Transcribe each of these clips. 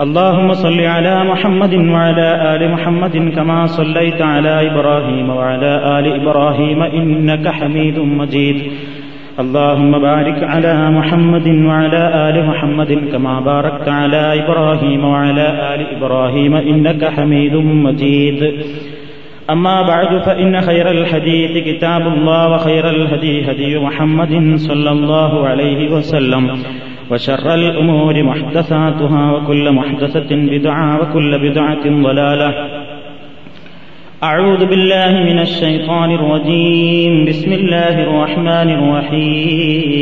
اللهم صل على محمد وعلى آل محمد كما صليت على إبراهيم وعلى آل إبراهيم إنك حميد مجيد. اللهم بارك على محمد وعلى آل محمد كما باركت على إبراهيم وعلى آل إبراهيم إنك حميد مجيد. أما بعد فإن خير الحديث كتاب الله وخير الهدي هدي محمد صلى الله عليه وسلم. وشر الأمور محدثاتها وكل محدثة بدعة وكل بدعة ضلالة. أعوذ بالله من الشيطان الرجيم. بسم الله الرحمن الرحيم.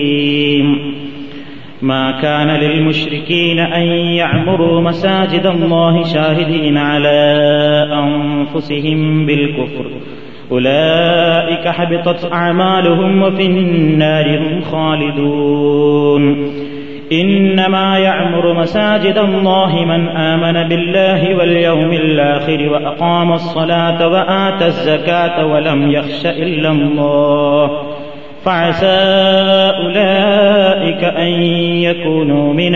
ما كان للمشركين أن يعمروا مساجد الله شاهدين على أنفسهم بالكفر. أولئك حبطت أعمالهم وفي النار هم خالدون. إنما يعمر مساجد الله من آمن بالله واليوم الآخر وأقام الصلاة وآتى الزكاة ولم يخش إلا الله فعسى أولئك أن يكونوا من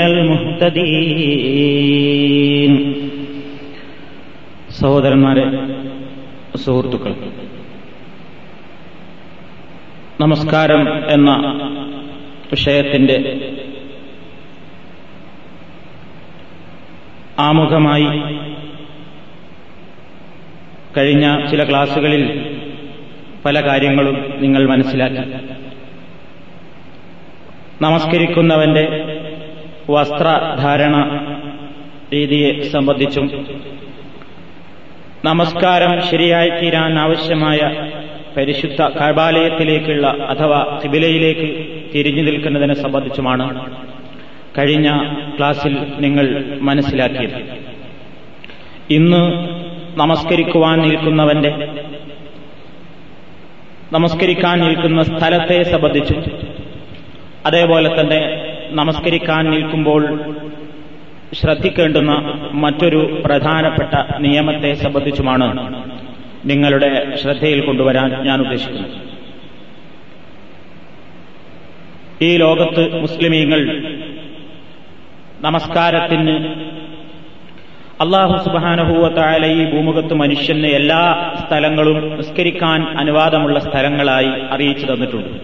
المهتدين സഹോദരന്മാരെ സുഹൃത്തുക്കൾ നമസ്കാരം എന്ന വിഷയത്തിന്റെ ആമുഖമായി കഴിഞ്ഞ ചില ക്ലാസുകളിൽ പല കാര്യങ്ങളും നിങ്ങൾ മനസ്സിലാക്കി. നമസ്കരിക്കുന്നവന്റെ വസ്ത്രധാരണ രീതിയെ സംബന്ധിച്ചും നമസ്കാരം ശരിയായി തീരാൻ ആവശ്യമായ പരിശുദ്ധ കഴബാലയത്തിലേക്കുള്ള അഥവാ കിബിലയിലേക്ക് തിരിഞ്ഞു നിൽക്കുന്നതിനെ സംബന്ധിച്ചുമാണ് കഴിഞ്ഞ ക്ലാസ്സിൽ നിങ്ങൾ മനസ്സിലാക്കിയത്. ഇന്ന് നമസ്കരിക്കുവാൻ നിൽക്കുന്നവന്റെ നമസ്കരിക്കാൻ നിൽക്കുന്ന സ്ഥലത്തെ സംബന്ധിച്ചും അതേപോലെ തന്നെ നമസ്കരിക്കാൻ നിൽക്കുമ്പോൾ ശ്രദ്ധിക്കേണ്ടുന്ന മറ്റൊരു പ്രധാനപ്പെട്ട നിയമത്തെ സംബന്ധിച്ചുമാണ് നിങ്ങളുടെ ശ്രദ്ധയിൽ കൊണ്ടുവരാൻ ഞാൻ ഉദ്ദേശിക്കുന്നത്. ഈ ലോകത്ത് മുസ്ലിമീങ്ങൾ നമസ്കാരത്തിന്. അള്ളാഹു സുബാനഹൂവത്തായ ഈ ഭൂമുഖത്ത് മനുഷ്യന് എല്ലാ സ്ഥലങ്ങളും നിസ്കരിക്കാൻ അനുവാദമുള്ള സ്ഥലങ്ങളായി അറിയിച്ചു തന്നിട്ടുണ്ട്.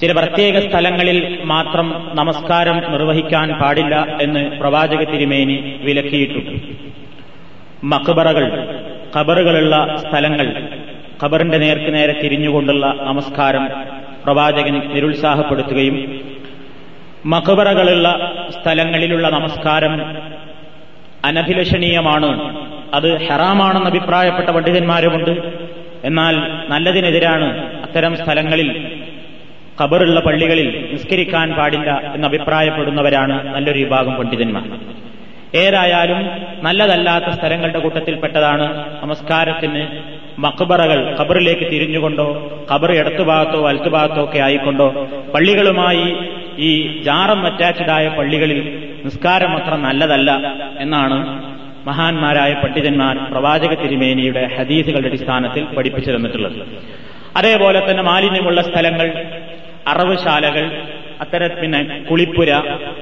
ചില പ്രത്യേക സ്ഥലങ്ങളിൽ മാത്രം നമസ്കാരം നിർവഹിക്കാൻ പാടില്ല എന്ന് പ്രവാചക തിരുമേനി വിലക്കിയിട്ടുണ്ട്. മക്ബറകൾ ഖബറുകളുള്ള സ്ഥലങ്ങൾ ഖബറിന്റെ നേർക്ക് നേരെ തിരിഞ്ഞുകൊണ്ടുള്ള നമസ്കാരം പ്രവാചകൻ നിരുത്സാഹപ്പെടുത്തുകയും മഖബറകളുള്ള സ്ഥലങ്ങളിലുള്ള നമസ്കാരം അനഭിലഷണീയമാണ്. അത് ഹറാമാണെന്ന് അഭിപ്രായപ്പെട്ട പണ്ഡിതന്മാരുമുണ്ട്. എന്നാൽ നല്ലതിനെതിരാണ് അത്തരം സ്ഥലങ്ങളിൽ ഖബറുള്ള പള്ളികളിൽ നിസ്കരിക്കാൻ പാടില്ല എന്ന് അഭിപ്രായപ്പെടുന്നവരാണ് നല്ലൊരു വിഭാഗം പണ്ഡിതന്മാർ. ഏതായാലും നല്ലതല്ലാത്ത സ്ഥലങ്ങളുടെ കൂട്ടത്തിൽപ്പെട്ടതാണ് നമസ്കാരത്തിന് മക്ബറകൾ ഖബറിലേക്ക് തിരിഞ്ഞുകൊണ്ടോ ഖബർ ഇടത്തുഭാഗത്തോ വലത്തുഭാഗത്തോ ഒക്കെ ആയിക്കൊണ്ടോ പള്ളികളുമായി ഈ ജാറം അറ്റാച്ചഡായ പള്ളികളിൽ നിസ്കാരം അത്ര നല്ലതല്ല എന്നാണ് മഹാന്മാരായ പണ്ഡിതന്മാർ പ്രവാചക തിരുമേനിയുടെ ഹദീസുകളുടെ അടിസ്ഥാനത്തിൽ പഠിപ്പിച്ചു തന്നിട്ടുള്ളത്. അതേപോലെ തന്നെ മാലിന്യമുള്ള സ്ഥലങ്ങൾ അറവുശാലകൾ അത്തരം പിന്നെ കുളിപ്പുര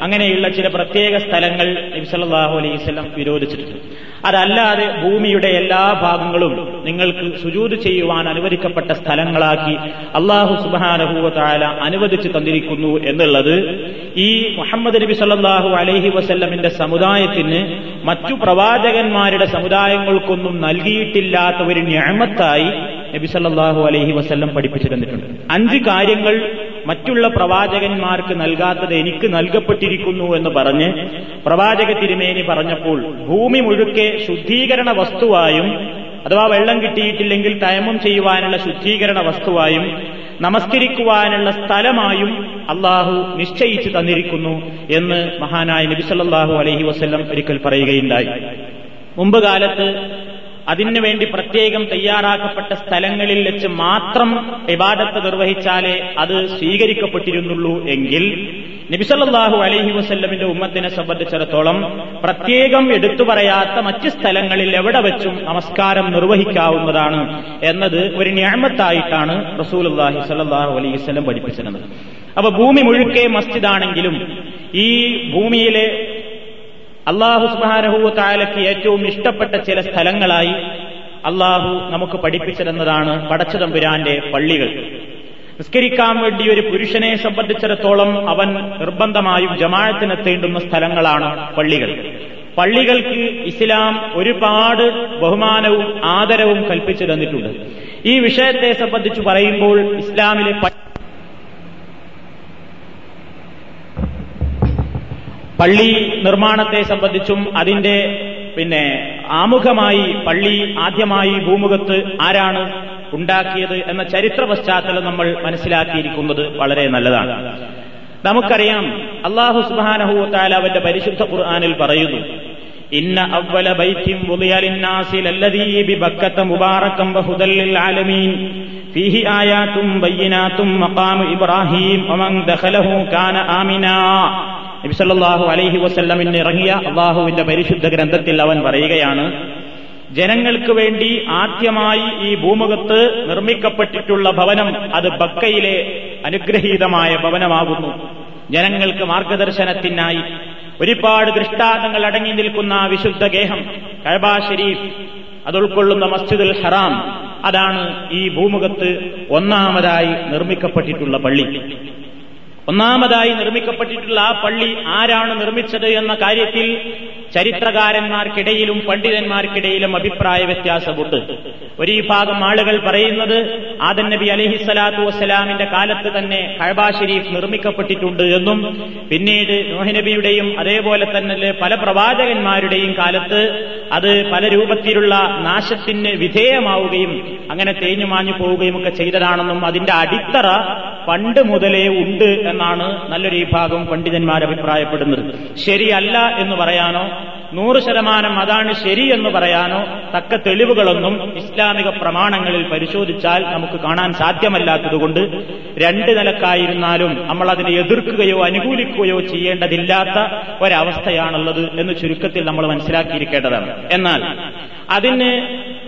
അങ്ങനെയുള്ള ചില പ്രത്യേക സ്ഥലങ്ങൾ നബിസല്ലാഹു അലൈവല്ലം വിരോധിച്ചിട്ടുണ്ട്. അതല്ലാതെ ഭൂമിയുടെ എല്ലാ ഭാഗങ്ങളും നിങ്ങൾക്ക് സുജൂത് ചെയ്യുവാൻ അനുവദിക്കപ്പെട്ട സ്ഥലങ്ങളാക്കി അള്ളാഹു സുബാനഹൂവത്തായ അനുവദിച്ചു തന്നിരിക്കുന്നു എന്നുള്ളത് ഈ മുഹമ്മദ് നബി സല്ലാഹു അലൈഹി വസല്ലമിന്റെ സമുദായത്തിന് മറ്റു പ്രവാചകന്മാരുടെ സമുദായങ്ങൾക്കൊന്നും നൽകിയിട്ടില്ലാത്ത ഒരു ഞാമത്തായി നബി സല്ലാഹു അലൈഹി വസല്ലം പഠിപ്പിച്ചു തന്നിട്ടുണ്ട്. അഞ്ച് കാര്യങ്ങൾ മറ്റുള്ള പ്രവാചകന്മാർക്ക് നൽകാത്തത് എനിക്ക് നൽകപ്പെട്ടിരിക്കുന്നു എന്ന് പറഞ്ഞ് പ്രവാചക തിരുമേനി പറഞ്ഞപ്പോൾ ഭൂമി മുഴുക്കെ ശുദ്ധീകരണ വസ്തുവായും അഥവാ വെള്ളം കിട്ടിയിട്ടില്ലെങ്കിൽ തയമം ചെയ്യുവാനുള്ള ശുദ്ധീകരണ വസ്തുവായും നമസ്കരിക്കുവാനുള്ള സ്ഥലമായും അള്ളാഹു നിശ്ചയിച്ചു തന്നിരിക്കുന്നു എന്ന് മഹാനായ നബിസല്ലാഹു അലഹി വസ്ല്ലം ഒരിക്കൽ പറയുകയുണ്ടായി. മുമ്പ് കാലത്ത് അതിനു വേണ്ടി പ്രത്യേകം തയ്യാറാക്കപ്പെട്ട സ്ഥലങ്ങളിൽ വെച്ച് മാത്രം ഇബാദത്ത് നിർവഹിച്ചാലേ അത് സ്വീകരിക്കപ്പെട്ടിരുന്നുള്ളൂ എങ്കിൽ നബിസല്ലാഹു അലഹി വസ്ല്ലമിന്റെ ഉമ്മത്തിനെ സംബന്ധിച്ചിടത്തോളം പ്രത്യേകം എടുത്തു പറയാത്ത മറ്റ് സ്ഥലങ്ങളിൽ എവിടെ വെച്ചും നമസ്കാരം നിർവഹിക്കാവുന്നതാണ് എന്നത് ഒരു ഞാമത്തായിട്ടാണ് റസൂൽ അള്ളാഹി സല്ലാഹു അലൈഹി വസ്ലം പഠിപ്പിച്ചിരുന്നത്. അപ്പൊ ഭൂമി മുഴുക്കെ മസ്ജിദാണെങ്കിലും ഈ ഭൂമിയിലെ അള്ളാഹു സുബാനഹുവ താലയ്ക്ക് ഏറ്റവും ഇഷ്ടപ്പെട്ട ചില സ്ഥലങ്ങളായി അള്ളാഹു നമുക്ക് പഠിപ്പിച്ചിരുന്നതാണ് പടച്ചതമ്പുരാന്റെ പള്ളികൾ. നിസ്കരിക്കാൻ വേണ്ടി ഒരു പുരുഷനെ സംബന്ധിച്ചിടത്തോളം അവൻ നിർബന്ധമായും ജമാഴത്തിനെത്തേണ്ടുന്ന സ്ഥലങ്ങളാണ് പള്ളികൾ. പള്ളികൾക്ക് ഇസ്ലാം ഒരുപാട് ബഹുമാനവും ആദരവും കൽപ്പിച്ചു തന്നിട്ടുണ്ട്. ഈ വിഷയത്തെ സംബന്ധിച്ച് പറയുമ്പോൾ ഇസ്ലാമിലെ പള്ളി നിർമ്മാണത്തെ സംബന്ധിച്ചും അതിന്റെ പിന്നെ ആമുഖമായി പള്ളി ആദ്യമായി ഭൂമുഖത്ത് ആരാണ് ഉണ്ടാക്കിയത് എന്ന ചരിത്ര പശ്ചാത്തലം നമ്മൾ മനസ്സിലാക്കിയിരിക്കുന്നത് വളരെ നല്ലതാണ്. നമുക്കറിയാം അള്ളാഹു സുബാനഹുത്താല അവന്റെ പരിശുദ്ധ ഖുർആാനിൽ പറയുന്നു ഇന്ന അവല ബൈത്തിം فيه آيات ആലമീൻ. ഫീഹി ആയാത്തും ومن دخله കാന ആമിനാ. നബിസല്ലാഹു അലൈഹി വസ്ല്ലമിന് ഇറങ്ങിയ അള്ളാഹുവിന്റെ പരിശുദ്ധ ഗ്രന്ഥത്തിൽ അവൻ പറയുകയാണ് ജനങ്ങൾക്ക് വേണ്ടി ആദ്യമായി ഈ ഭൂമുഖത്ത് നിർമ്മിക്കപ്പെട്ടിട്ടുള്ള ഭവനം അത് ബക്കയിലെ അനുഗ്രഹീതമായ ഭവനമാകുന്നു. ജനങ്ങൾക്ക് മാർഗദർശനത്തിനായി ഒരുപാട് ദൃഷ്ടാന്തങ്ങൾ അടങ്ങി നിൽക്കുന്ന വിശുദ്ധ ഗേഹം കഴബാ ഷരീഫ് അത് ഉൾക്കൊള്ളുന്ന മസ്ജിദുൽ ഹറാം അതാണ് ഈ ഭൂമുഖത്ത് ഒന്നാമതായി നിർമ്മിക്കപ്പെട്ടിട്ടുള്ള പള്ളി. ഒന്നാമതായി നിർമ്മിക്കപ്പെട്ടിട്ടുള്ള ആ പള്ളി ആരാണ് നിർമ്മിച്ചത് എന്ന കാര്യത്തിൽ ചരിത്രകാരന്മാർക്കിടയിലും പണ്ഡിതന്മാർക്കിടയിലും അഭിപ്രായ വ്യത്യാസമുണ്ട്. ഒരു വിഭാഗം ആളുകൾ പറയുന്നത് ആദൻ നബി അലഹിസ്സലാത്തു വസ്സലാമിന്റെ കാലത്ത് തന്നെ കഴബാ ഷെരീഫ് നിർമ്മിക്കപ്പെട്ടിട്ടുണ്ട് എന്നും പിന്നീട് നോഹനബിയുടെയും അതേപോലെ തന്നെ പല പ്രവാചകന്മാരുടെയും കാലത്ത് അത് പല രൂപത്തിലുള്ള നാശത്തിന് വിധേയമാവുകയും അങ്ങനെ തേഞ്ഞു മാഞ്ഞു പോവുകയും ഒക്കെ ചെയ്തതാണെന്നും അതിന്റെ അടിത്തറ പണ്ട് മുതലേ ഉണ്ട് എന്നാണ് നല്ലൊരു വിഭാഗം പണ്ഡിതന്മാർ അഭിപ്രായപ്പെടുന്നത്. ശരിയല്ല എന്ന് പറയാനോ നൂറ് ശതമാനം അതാണ് ശരി എന്ന് പറയാനോ തക്ക തെളിവുകളൊന്നും ഇസ്ലാമിക പ്രമാണങ്ങളിൽ പരിശോധിച്ചാൽ നമുക്ക് കാണാൻ സാധ്യമല്ലാത്തതുകൊണ്ട് രണ്ട് നിലക്കായിരുന്നാലും നമ്മൾ അതിനെ എതിർക്കുകയോ അനുകൂലിക്കുകയോ ചെയ്യേണ്ടതില്ലാത്ത ഒരവസ്ഥയാണുള്ളത് എന്ന് ചുരുക്കത്തിൽ നമ്മൾ മനസ്സിലാക്കിയിരിക്കേണ്ടതാണ്. എന്നാൽ അതിന്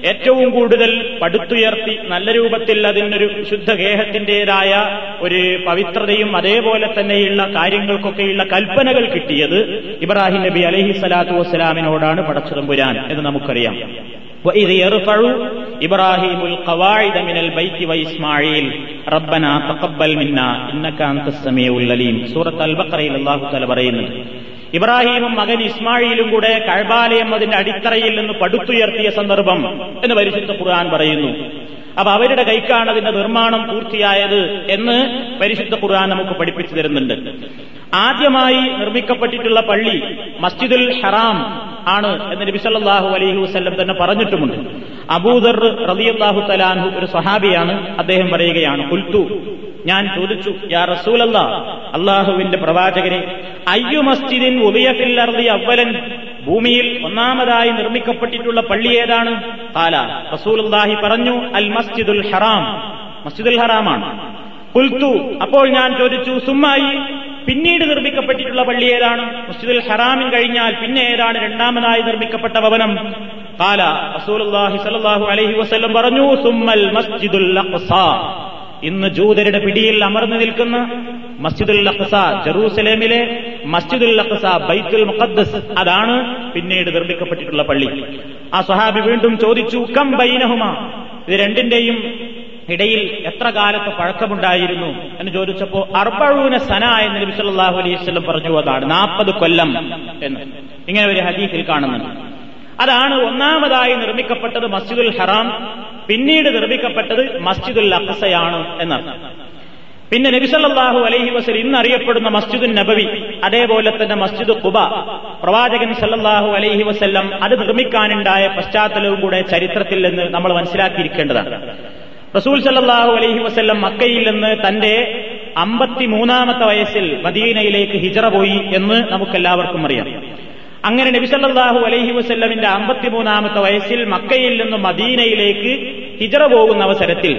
ഏറ്റവും കൂടുതൽ പടുത്തുയർത്തി നല്ല രൂപത്തിൽ അതിനൊരു ശുദ്ധ ഗേഹത്തിന്റേതായ ഒരു പവിത്രതയും അതേപോലെ തന്നെയുള്ള കാര്യങ്ങൾക്കൊക്കെയുള്ള കൽപ്പനകൾ കിട്ടിയത് ഇബ്രാഹിം നബി അലഹി സ്വലാത്തു വസ്സലാമിനോടാണ് പടച്ചതമ്പുരാൻ എന്ന് നമുക്കറിയാം. ഇബ്രാഹിമുൽ മിനൽ വ ഇസ്മായിൽ റബ്ബന തഖബ്ബൽ മിന്ന ഇന്നക സൂറത്ത് അൽ ബഖറയിൽ അല്ലാഹു തആല പറയുന്നു ഇബ്രാഹിമും മകൻ ഇസ്മായിലും കൂടെ കഴബാലയം അതിന്റെ അടിത്തറയിൽ നിന്ന് പടുത്തുയർത്തിയ സന്ദർഭം എന്ന് പരിശുദ്ധ ഖുർആൻ പറയുന്നു. അപ്പൊ അവരുടെ കൈക്കാണ് അതിന്റെ നിർമ്മാണം പൂർത്തിയായത് എന്ന് പരിശുദ്ധ ഖുർആൻ നമുക്ക് പഠിപ്പിച്ചു തരുന്നുണ്ട്. ആദ്യമായി നിർമ്മിക്കപ്പെട്ടിട്ടുള്ള പള്ളി മസ്ജിദുൽ ഹറാം ആണ് എന്ന് നബി സല്ലല്ലാഹു അലൈഹി വസല്ലം തന്നെ പറഞ്ഞിട്ടുമുണ്ട്. അബൂദർ റളിയല്ലാഹു തലാൻഹു ഒരു സഹാബിയാണ് അദ്ദേഹം പറയുകയാണ് കുൽത്തു ഞാൻ ചോദിച്ചു യാ റസൂലല്ല അള്ളാഹുവിന്റെ പ്രവാചകനെ അയ്യു മസ്ജിദിൻ ഉദയത്തിൽ അർദി അവലൻ ഭൂമിയിൽ ഒന്നാമതായി നിർമ്മിക്കപ്പെട്ടിട്ടുള്ള പള്ളി ഏതാണ്? കാല റസൂലുള്ളാഹി പറഞ്ഞു അൽ മസ്ജിദുൽ ഹറാം. മസ്ജിദുൽ ഹറാമാണ്. പുൽത്തു അപ്പോൾ ഞാൻ ചോദിച്ചു സുമ്മായി പിന്നീട് നിർമ്മിക്കപ്പെട്ടിട്ടുള്ള പള്ളി ഏതാണ്? മസ്ജിദുൽ ഹറാമിൻ കഴിഞ്ഞാൽ പിന്നെ ഏതാണ് രണ്ടാമതായി നിർമ്മിക്കപ്പെട്ട ഭവനം? കാല റസൂലുള്ളാഹി സ്വല്ലല്ലാഹു അലൈഹി വസല്ലം പറഞ്ഞു സുമ്മൽ മസ്ജിദുൽ അഖ്സ. ഇന്ന് ജൂതരുടെ പിടിയിൽ അമർന്നു നിൽക്കുന്ന മസ്ജിദുൽ അഖ്സ ജറൂസലേമിലെ മസ്ജിദുൽ അഖ്സ ബൈത്തുൽ മുഖദ്ദസ് അതാണ് പിന്നീട് നിർമ്മിക്കപ്പെട്ടിട്ടുള്ള പള്ളി. ആ സ്വഹാബി വീണ്ടും ചോദിച്ചു കം ബൈനഹുമ? ഇത് രണ്ടിന്റെയും ഇടയിൽ എത്ര കാലത്ത് പഴക്കമുണ്ടായിരുന്നു എന്ന് ചോദിച്ചപ്പോ അർബഴൂന സന എന്ന് നബി സല്ലല്ലാഹു അലൈഹി പറഞ്ഞു അതാണ് നാൽപ്പത് കൊല്ലം എന്ന്. ഇങ്ങനെ ഒരു ഹദീസിൽ കാണുന്നുണ്ട്. അതാണ് ഒന്നാമതായി നിർമ്മിക്കപ്പെട്ടത് മസ്ജിദുൽ ഹറാം പിന്നീട് നിർമ്മിക്കപ്പെട്ടത് മസ്ജിദുൽ അഖസയാണ് എന്നർത്ഥം പിന്നെ നബിസല്ലാഹു അലൈഹി വസൽ ഇന്ന് അറിയപ്പെടുന്ന മസ്ജിദുൻ നബവി അതേപോലെ തന്നെ മസ്ജിദ് കുബ പ്രവാചകൻ സല്ലാഹു അലൈഹി വസല്ലം അത് നിർമ്മിക്കാനുണ്ടായ പശ്ചാത്തലവും കൂടെ ചരിത്രത്തിൽ നിന്ന് നമ്മൾ മനസ്സിലാക്കിയിരിക്കേണ്ടതാണ്. റസൂൽ സല്ലാഹു അലൈഹി വസ്ല്ലം മക്കയിൽ നിന്ന് തന്റെ അമ്പത്തിമൂന്നാമത്തെ വയസ്സിൽ മദീനയിലേക്ക് ഹിജറ പോയി എന്ന് നമുക്കെല്ലാവർക്കും അറിയാം. അങ്ങനെ നബിസല്ലാഹു അലൈഹി വസ്ല്ലമിന്റെ അമ്പത്തിമൂന്നാമത്തെ വയസ്സിൽ മക്കയിൽ നിന്നും മദീനയിലേക്ക് ഹിജറ പോകുന്ന അവസരത്തിൽ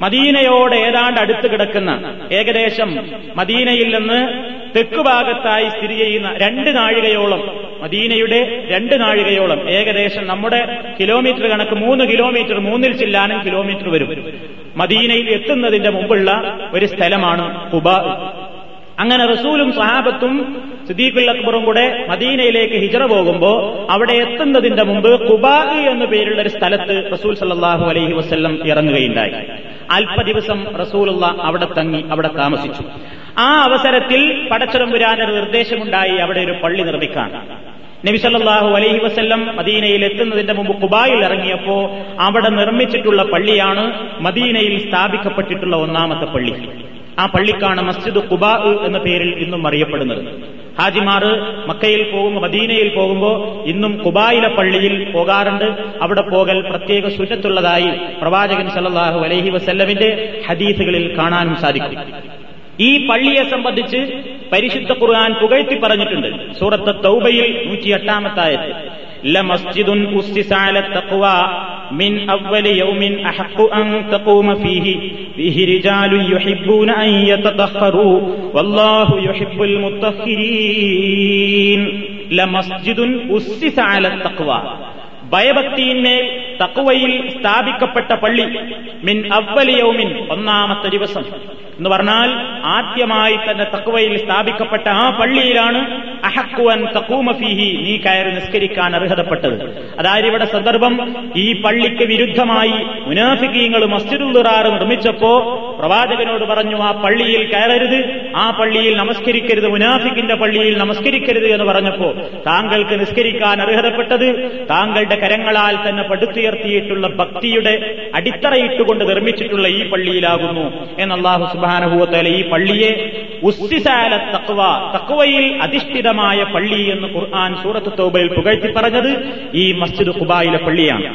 മദീനയോട് ഏതാണ്ട് അടുത്ത് കിടക്കുന്ന ഏകദേശം മദീനയിൽ നിന്ന് തെക്കു ഭാഗത്തായി സ്ഥിതി ചെയ്യുന്ന രണ്ട് നാഴികയോളം മദീനയുടെ രണ്ട് നാഴികയോളം ഏകദേശം നമ്മുടെ കിലോമീറ്റർ കണക്ക് മൂന്ന് കിലോമീറ്റർ മൂന്നിൽ ചില്ലാനും കിലോമീറ്റർ വരും. മദീനയിൽ എത്തുന്നതിന്റെ മുമ്പുള്ള ഒരു സ്ഥലമാണ് കുബ അങ്ങനെ റസൂലും സഹാബത്തും സിദ്ദീഖുൽ അക്ബറും കൂടെ മദീനയിലേക്ക് ഹിജറ പോകുമ്പോ അവിടെ എത്തുന്നതിന്റെ മുമ്പ് കുബാഹി എന്ന പേരുള്ള ഒരു സ്ഥലത്ത് റസൂൽ സല്ലാഹു അലൈഹി വസ്ല്ലം ഇറങ്ങുകയുണ്ടായി. അല്പ ദിവസം റസൂലുള്ള അവിടെ തങ്ങി അവിടെ താമസിച്ചു. ആ അവസരത്തിൽ പടച്ചതമ്പുരാനൊരു നിർദ്ദേശമുണ്ടായി അവിടെ ഒരു പള്ളി നിർമ്മിക്കാൻ. നബിസല്ലാഹു അലൈഹി വസ്ല്ലം മദീനയിൽ എത്തുന്നതിന്റെ മുമ്പ് കുബായിൽ ഇറങ്ങിയപ്പോ അവിടെ നിർമ്മിച്ചിട്ടുള്ള പള്ളിയാണ് മദീനയിൽ സ്ഥാപിക്കപ്പെട്ടിട്ടുള്ള ഒന്നാമത്തെ പള്ളി. ആ പള്ളിക്കാണ് മസ്ജിദ് കുബാ എന്ന പേരിൽ ഇന്നും അറിയപ്പെടുന്നത്. ഹാജിമാർ മക്കയിൽ പോകുമ്പോൾ മദീനയിൽ പോകുമ്പോൾ ഇന്നും കുബായിലെ പള്ളിയിൽ പോകാറുണ്ട്. അവിടെ പോകൽ പ്രത്യേക സുന്നത്തുള്ളതായി പ്രവാചകൻ സല്ലാഹു അലഹി വസല്ലമിന്റെ ഹദീസുകളിൽ കാണാനും സാധിക്കും. ഈ പള്ളിയെ സംബന്ധിച്ച് പരിശുദ്ധ ഖുർആൻ പുകഴ്ത്തി പറഞ്ഞിട്ടുണ്ട്. സൂറത്ത് തൗബയിൽ നൂറ്റി എട്ടാമത്തായത് من أول يوم أحق أن تقوم فيه فيه رجال يحبون أن يتطهروا والله يحب المطهرين لمسجد أسس على التقوى ഭയഭക്തിയിന്മേൽ തക്കുവയിൽ സ്ഥാപിക്കപ്പെട്ട പള്ളി മിൻ അവലിയൗമിൻ ഒന്നാമത്തെ ദിവസം. എന്ന് പറഞ്ഞാൽ ആദ്യമായി തന്നെ തക്കുവയിൽ സ്ഥാപിക്കപ്പെട്ട ആ പള്ളിയിലാണ് അഹക്കുവൻ തക്കൂമഫീഹി നീ കയറി നിസ്കരിക്കാൻ അർഹതപ്പെട്ടത്. അതായത് ഇവിടെ സന്ദർഭം ഈ പള്ളിക്ക് വിരുദ്ധമായി മുനാഫിക്കീങ്ങൾ മസ്ജിദുറാറ് നിർമ്മിച്ചപ്പോ പ്രവാചകനോട് പറഞ്ഞു ആ പള്ളിയിൽ കയറരുത് ആ പള്ളിയിൽ നമസ്കരിക്കരുത് മുനാഫിക്കിന്റെ പള്ളിയിൽ നമസ്കരിക്കരുത് എന്ന് പറഞ്ഞപ്പോ താങ്കൾക്ക് നിസ്കരിക്കാൻ അർഹതപ്പെട്ടത് താങ്കളുടെ കരങ്ങളാൽ തന്നെ പടുത്തുയർത്തിയിട്ടുള്ള ഭക്തിയുടെ അടിത്തറയിട്ടുകൊണ്ട് നിർമ്മിച്ചിട്ടുള്ള ഈ പള്ളിയിലാകുന്നു എന്നല്ലാഹു സുബാനഹുവത്തല ഈ പള്ളിയെ ഉസ്തിസാല തക്വ തക്വയിൽ അധിഷ്ഠിതമായ പള്ളി എന്ന് ഖുർആൻ സൂറത്ത് തോബയിൽ പുകഴ്ത്തി പറഞ്ഞത് ഈ മസ്ജിദ് ഖുബായിലെ പള്ളിയാണ്.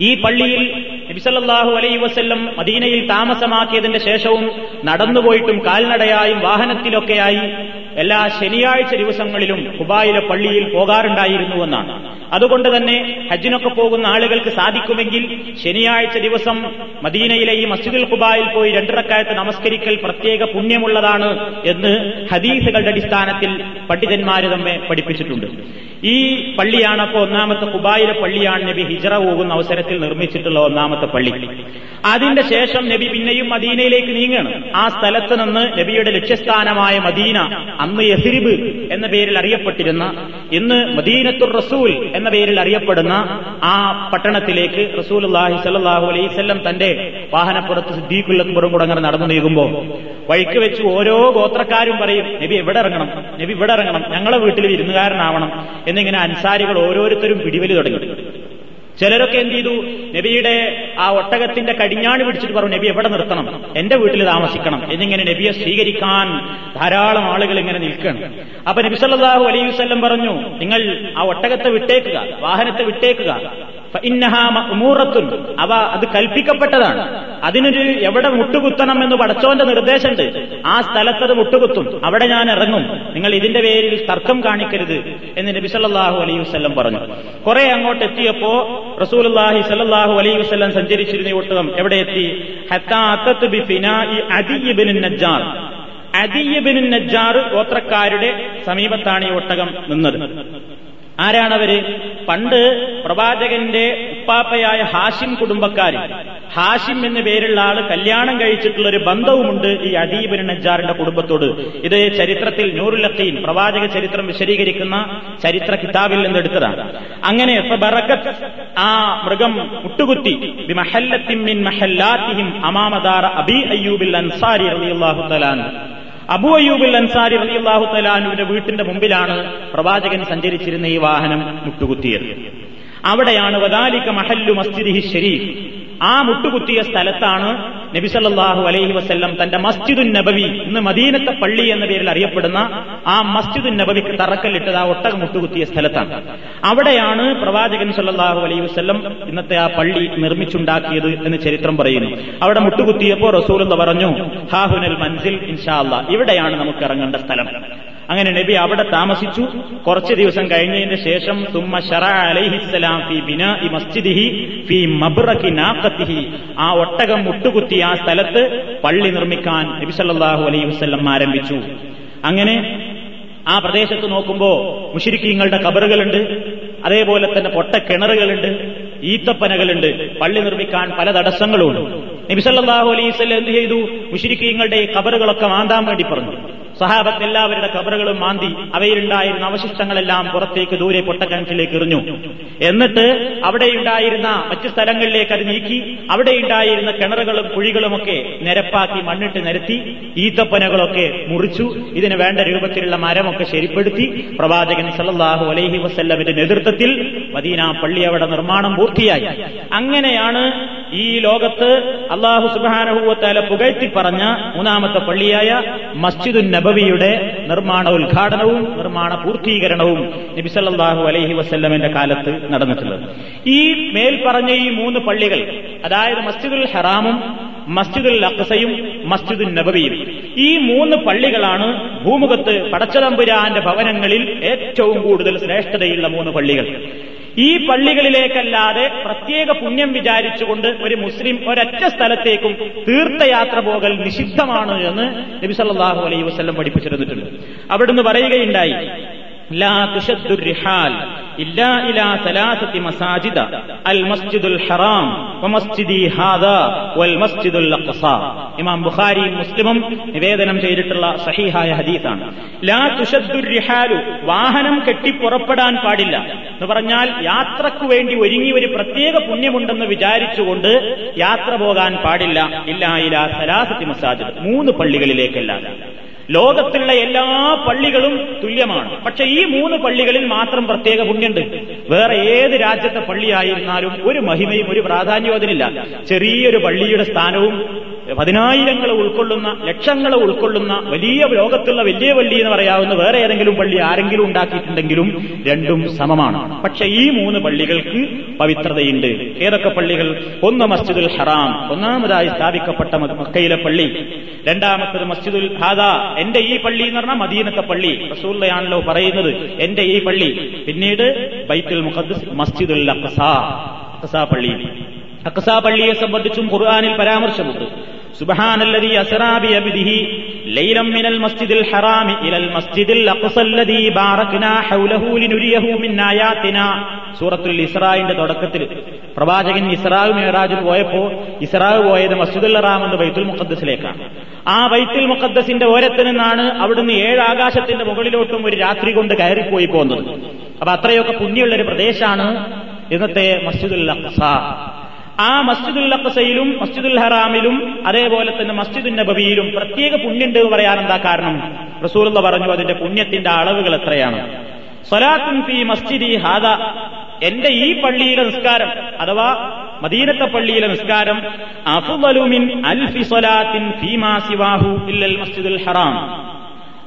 ഈ പള്ളിയിൽ നബിസല്ലാഹു അലൈ വസ്ല്ലം മദീനയിൽ താമസമാക്കിയതിന്റെ ശേഷവും നടന്നുപോയിട്ടും കാൽനടയായും വാഹനത്തിലൊക്കെയായി എല്ലാ ശനിയാഴ്ച ദിവസങ്ങളിലും ഹുബായിലെ പള്ളിയിൽ പോകാറുണ്ടായിരുന്നുവെന്നാണ് അതുകൊണ്ട് തന്നെ ഹജ്ജിനൊക്കെ പോകുന്ന ആളുകൾക്ക് സാധിക്കുമെങ്കിൽ ശനിയാഴ്ച ദിവസം മദീനയിലെ ഈ മസ്ജിദുൽ ഖുബായിൽ പോയി രണ്ടിറക്കാലത്ത് നമസ്കരിക്കൽ പ്രത്യേക പുണ്യമുള്ളതാണ് എന്ന് ഹദീസുകളുടെ അടിസ്ഥാനത്തിൽ പണ്ഡിതന്മാര് നമ്മെ പഠിപ്പിച്ചിട്ടുണ്ട്. ഈ പള്ളിയാണ് അപ്പോ ഒന്നാമത്തെ കുബായിലെ പള്ളിയാണ് നബി ഹിജറ പോകുന്ന അവസരത്തിൽ നിർമ്മിച്ചിട്ടുള്ള ഒന്നാമത്തെ പള്ളി. അതിന്റെ ശേഷം നബി പിന്നെയും മദീനയിലേക്ക് നീങ്ങണം. ആ സ്ഥലത്ത് നിന്ന് നബിയുടെ ലക്ഷ്യസ്ഥാനമായ മദീന അന്ന് യസിരിബ് എന്ന പേരിൽ അറിയപ്പെട്ടിരുന്ന ഇന്ന് മദീനത്തുർ റസൂൽ എന്ന പേരിൽ അറിയപ്പെടുന്ന ആ പട്ടണത്തിലേക്ക് റസൂൽ അള്ളാഹി സല്ലാഹു അലൈവല്ലം തന്റെ വാഹനപ്പുറത്ത് സിദ്ദീഖുല്ലക്കുറം കൂടെ അങ്ങനെ നടന്നു നീങ്ങുമ്പോൾ വഴിക്ക് വെച്ച് ഓരോ ഗോത്രക്കാരും പറയും നബി എവിടെ ഇറങ്ങണം? നബി ഇവിടെ ഇറങ്ങണം? ഞങ്ങളെ വീട്ടിൽ വിരുന്നുകാരനാവണം? എന്നിങ്ങനെ അൻസാരികൾ ഓരോരുത്തരും പിടിവലി തുടങ്ങി. ചിലരൊക്കെ എന്ത് ചെയ്തു? നബിയുടെ ആ ഒട്ടകത്തിന്റെ കടിഞ്ഞാണ് പിടിച്ചിട്ട് പറഞ്ഞു നബി എവിടെ നിർത്തണം? എന്റെ വീട്ടിൽ താമസിക്കണം. എന്നിങ്ങനെ നബിയെ സ്വീകരിക്കാൻ ധാരാളം ആളുകൾ ഇങ്ങനെ നിൽക്കണം അപ്പൊ നബി സല്ലാഹു അലൈഹി പറഞ്ഞു നിങ്ങൾ ആ ഒട്ടകത്തെ വിട്ടേക്കുക വാഹനത്തെ വിട്ടേക്കുക. മൂറത്തുൻ അവ അത് കൽപ്പിക്കപ്പെട്ടതാണ്. അതിനൊരു എവിടെ മുട്ടുകുത്തണം എന്ന് പടച്ചോന്റെ നിർദ്ദേശമുണ്ട്. ആ സ്ഥലത്തത് മുട്ടുകുത്തും. അവിടെ ഞാൻ ഇറങ്ങും. നിങ്ങൾ ഇതിന്റെ പേരിൽ തർക്കം കാണിക്കരുത് എന്ന് നബി സല്ലാഹു അലൈഹി വസ്ല്ലം പറഞ്ഞു. കുറെ അങ്ങോട്ട് എത്തിയപ്പോ റസൂലുല്ലാഹി സല്ലാഹു അലൈഹി വസ്ല്ലം സഞ്ചരിച്ചിരുന്ന ഒട്ടകം എവിടെ എത്തി? നജ്ജാർ. നജ്ജാർ ഗോത്രക്കാരുടെ സമീപത്താണ് ഈ ഒട്ടകം നിന്നത്. ആരാണവര്? പണ്ട് പ്രവാചകന്റെ ഉപ്പാപ്പയായ ഹാഷിം കുടുംബക്കാര്. ഹാഷിം എന്ന പേരുള്ള ആൾ കല്യാണം കഴിച്ചിട്ടുള്ള ഒരു ബന്ധവുമുണ്ട് ഈ അദീബിൻ നജാറിന്റെ കുടുംബത്തോട്. ഇത് ചരിത്രത്തിൽ നൂറുലത്തീൻ പ്രവാചക ചരിത്രം വിശദീകരിക്കുന്ന ചരിത്ര കിതാബിൽ നിന്ന് എടുത്തതാണ് അങ്ങനെ ആ മൃഗം മുട്ടുകുത്തി അമാമദാർ അബി അയ്യൂബിൽ അൻസാരി റളിയല്ലാഹു തആല അബു അയ്യൂബിൽ അൻസാരി റളിയല്ലാഹു തലാനുവിന്റെ വീട്ടിന്റെ മുമ്പിലാണ് പ്രവാചകൻ സഞ്ചരിച്ചിരുന്ന ഈ വാഹനം മുട്ടുകുത്തിയത്. അവിടെയാണ് വദാലിക മഹല്ലു മസ്ജിദ് ഷരീഫ് ആ മുട്ടുകുത്തിയ സ്ഥലത്താണ് നബിസല്ലാഹു അലൈഹി വസ്ല്ലം തന്റെ മസ്ജിദുൻ നബവി ഇന്ന് മദീനത്തെ പള്ളി എന്ന പേരിൽ അറിയപ്പെടുന്ന ആ മസ്ജിദുൻ നബവിക്ക് തറക്കല്ലിട്ടത് ആ ഒട്ടക മുട്ടുകുത്തിയ സ്ഥലത്താണ്. അവിടെയാണ് പ്രവാചകൻ സല്ലാഹു അലൈഹി വസ്ല്ലം ഇന്നത്തെ ആ പള്ളി നിർമ്മിച്ചുണ്ടാക്കിയത് എന്ന് ചരിത്രം പറയുന്നു. അവിടെ മുട്ടുകുത്തിയപ്പോ റസൂൽ എന്ന് പറഞ്ഞു ഹാഹുനൽ മൻസിൽ ഇൻഷാ അല്ലാ ഇവിടെയാണ് നമുക്ക് ഇറങ്ങേണ്ട സ്ഥലം. അങ്ങനെ നബി അവിടെ താമസിച്ചു. കുറച്ച് ദിവസം കഴിഞ്ഞതിന് ശേഷം തുമ്മ ഷറാം ഫി ബിനാഇ മസ്ജിദിഹി ഫി മബ്രക്കി നാഖത്തിഹി. ആ ഒട്ടകം മുട്ടുകുത്തി ആ സ്ഥലത്ത് പള്ളി നിർമ്മിക്കാൻ നബി സല്ലാഹു അലൈഹി വസല്ലം ആരംഭിച്ചു. അങ്ങനെ ആ പ്രദേശത്ത് നോക്കുമ്പോ മുഷിരിക്കീങ്ങളുടെ കബറുകളുണ്ട് അതേപോലെ തന്നെ പൊട്ട കിണറുകളുണ്ട് ഈത്തപ്പനകളുണ്ട്. പള്ളി നിർമ്മിക്കാൻ പല തടസ്സങ്ങളുണ്ട്. നബിസല്ലാഹു അലൈസ് എന്ത് ചെയ്തു? മുഷിരിക്കീങ്ങളുടെ ഈ കബറുകളൊക്കെ മാന്താൻ വേണ്ടി പറഞ്ഞു. സഹാബത്ത് എല്ലാവരുടെ കബറുകളും മാന്തി അവയിലുണ്ടായിരുന്ന അവശിഷ്ടങ്ങളെല്ലാം പുറത്തേക്ക് ദൂരെ പൊട്ടക്കിണറ്റിലേക്ക് എറിഞ്ഞു. എന്നിട്ട് അവിടെയുണ്ടായിരുന്ന മറ്റു സ്ഥലങ്ങളിലേക്ക് അത് നീക്കി അവിടെയുണ്ടായിരുന്ന കിണറുകളും കുഴികളുമൊക്കെ നിരപ്പാക്കി മണ്ണിട്ട് നിരത്തി ഈത്തപ്പനകളൊക്കെ മുറിച്ചു ഇതിന് വേണ്ട രൂപത്തിലുള്ള മരമൊക്കെ ശരിപ്പെടുത്തി. പ്രവാചകൻ സല്ലാഹു അലൈഹി വസല്ലമിന്റെ നേതൃത്വത്തിൽ മദീന പള്ളി അവിടെ നിർമ്മാണം പൂർത്തിയായി. അങ്ങനെയാണ് ഈ ലോകത്ത് അള്ളാഹു സുബാനഹുവത്താല പുകഴ്ത്തി പറഞ്ഞ മൂന്നാമത്തെ പള്ളിയായ മസ്ജിദുൻ നബവിയുടെ നിർമ്മാണ ഉദ്ഘാടനവും നിർമ്മാണ പൂർത്തീകരണവും നബിസല്ലാഹു അലൈഹി വസ്ല്ലമിന്റെ കാലത്ത് നടന്നിട്ടുള്ളത്. ഈ മേൽപ്പറഞ്ഞ ഈ മൂന്ന് പള്ളികൾ അതായത് മസ്ജിദുൽ ഹറാമും മസ്ജിദുൽ അഖസയും മസ്ജിദുൽ നബവിയും ഈ മൂന്ന് പള്ളികളാണ് ഭൂമുഖത്ത് പടച്ചതമ്പുരാന്റെ ഭവനങ്ങളിൽ ഏറ്റവും കൂടുതൽ ശ്രേഷ്ഠതയുള്ള മൂന്ന് പള്ളികൾ. ഈ പള്ളികളിലേക്കല്ലാതെ പ്രത്യേക പുണ്യം വിചാരിച്ചുകൊണ്ട് ഒരു മുസ്ലിം ഒരൊറ്റ സ്ഥലത്തേക്കും തീർത്ഥയാത്ര പോകൽ നിഷിദ്ധമാണ് എന്ന് നബി സല്ലാഹു അലൈ വസ്ലം പഠിപ്പിച്ചിരുന്നിട്ടുണ്ട്. അവിടുന്ന് പറയുകയുണ്ടായി إلا إلى ثلاثة مساجد المسجد الحرام ومسجدي هذا والمسجد الأقصى ഇമാം ബുഖാരിയും മുസ്ലിമും നിവേദനം ചെയ്തിട്ടുള്ള സഹീഹായ ഹദീസാണ് ലാ തുഷദ്ദുർ റിഹാലു വാഹനം കെട്ടി പുറപ്പെടാൻ പാടില്ല എന്ന് പറഞ്ഞാൽ യാത്രക്ക് വേണ്ടി ഒരുങ്ങി ഒരു പ്രത്യേക പുണ്യമുണ്ടെന്ന് വിചാരിച്ചുകൊണ്ട് യാത്ര പോകാൻ പാടില്ല ഇല്ല ഇല സലാസത്തി മസാജിദ് മൂന്ന് പള്ളികളിലേക്കല്ലാതെ ലോകത്തുള്ള എല്ലാ പള്ളികളും തുല്യമാണ്. പക്ഷെ ഈ മൂന്ന് പള്ളികളിൽ മാത്രം പ്രത്യേക പുണ്യുണ്ട്. വേറെ ഏത് രാജ്യത്തെ പള്ളിയായിരുന്നാലും ഒരു മഹിമയും ഒരു പ്രാധാന്യവും അതിനില്ല. ചെറിയൊരു പള്ളിയുടെ സ്ഥാനവും പതിനായിരങ്ങൾ ഉൾക്കൊള്ളുന്ന ലക്ഷങ്ങൾ ഉൾക്കൊള്ളുന്ന വലിയ ലോകത്തുള്ള വലിയ പള്ളി എന്ന് പറയാവുന്ന വേറെ ഏതെങ്കിലും പള്ളി ആരെങ്കിലും ഉണ്ടാക്കിയിട്ടുണ്ടെങ്കിലും രണ്ടും സമമാണ്. പക്ഷെ ഈ മൂന്ന് പള്ളികൾക്ക് പവിത്രതയുണ്ട്. ഏതൊക്കെ പള്ളികൾ? ഒന്ന് മസ്ജിദുൽ ഹറാം ഒന്നാമതായി സ്ഥാപിക്കപ്പെട്ട മക്കയിലെ പള്ളി. രണ്ടാമത്തത് മസ്ജിദുൽ ഹാദ എന്റെ ഈ പള്ളി എന്ന് പറഞ്ഞാൽ മദീനത്തെ പള്ളി. റസൂള്ളയാണല്ലോ പറയുന്നത് എന്റെ ഈ പള്ളി. പിന്നീട് ബൈത്തുൽ മുഖദ്സ് മസ്ജിദുൽ അഖസ അഖസ പള്ളി. അഖസ പള്ളിയെ സംബന്ധിച്ചും ഖുർആാനിൽ പരാമർശമുണ്ട്. മിനൽ ഹൗലഹു മിൻ സൂറത്തുൽ ഇസ്രായിന്റെ തുടക്കത്തിൽ പ്രവാചകൻ ഇസ്രാവ് മേറാജ് പോയപ്പോ ഇസ്രാവ് പോയത് മസ്ജിദുൽ ഹറാം എന്ന് ബൈത്തുൽ മുഖദ്സിലേക്കാണ് ആ ബൈത്തുൽ മുഖദ്സിന്റെ ഓരത്തു നിന്നാണ് അവിടുന്ന് ഏഴ് ആകാശത്തിന്റെ മുകളിലോട്ടും ഒരു രാത്രി കൊണ്ട് കയറിപ്പോയി പോകുന്നത് അപ്പൊ അത്രയൊക്കെ പുണ്യമുള്ള ഒരു പ്രദേശമാണ് ഇന്നത്തെ മസ്ജിദുൽ അഖ്സ. ആ മസ്ജിദുൽ അക്സയിലും മസ്ജിദുൽ ഹറാമിലും അതേപോലെ തന്നെ മസ്ജിദുൽ നബബിയിലും പ്രത്യേക പുണ്യുണ്ട് എന്ന് പറയാൻ എന്താ കാരണം? റസൂലുള്ള പറഞ്ഞു അതിന്റെ പുണ്യത്തിന്റെ അളവുകൾ എത്രയാണ്? സ്വലാത്തുൻ ഫി മസ്ജിദി ഹാദ. എന്റെ ഈ പള്ളിയിലെ നിസ്കാരം അഥവാ മദീനത്തെ പള്ളിയിലെ നിസ്കാരം അഫുബലുമിൻ അൽഫി സിവാഹു ഇല്ലൽ മസ്ജിദുൽ ഹറാം.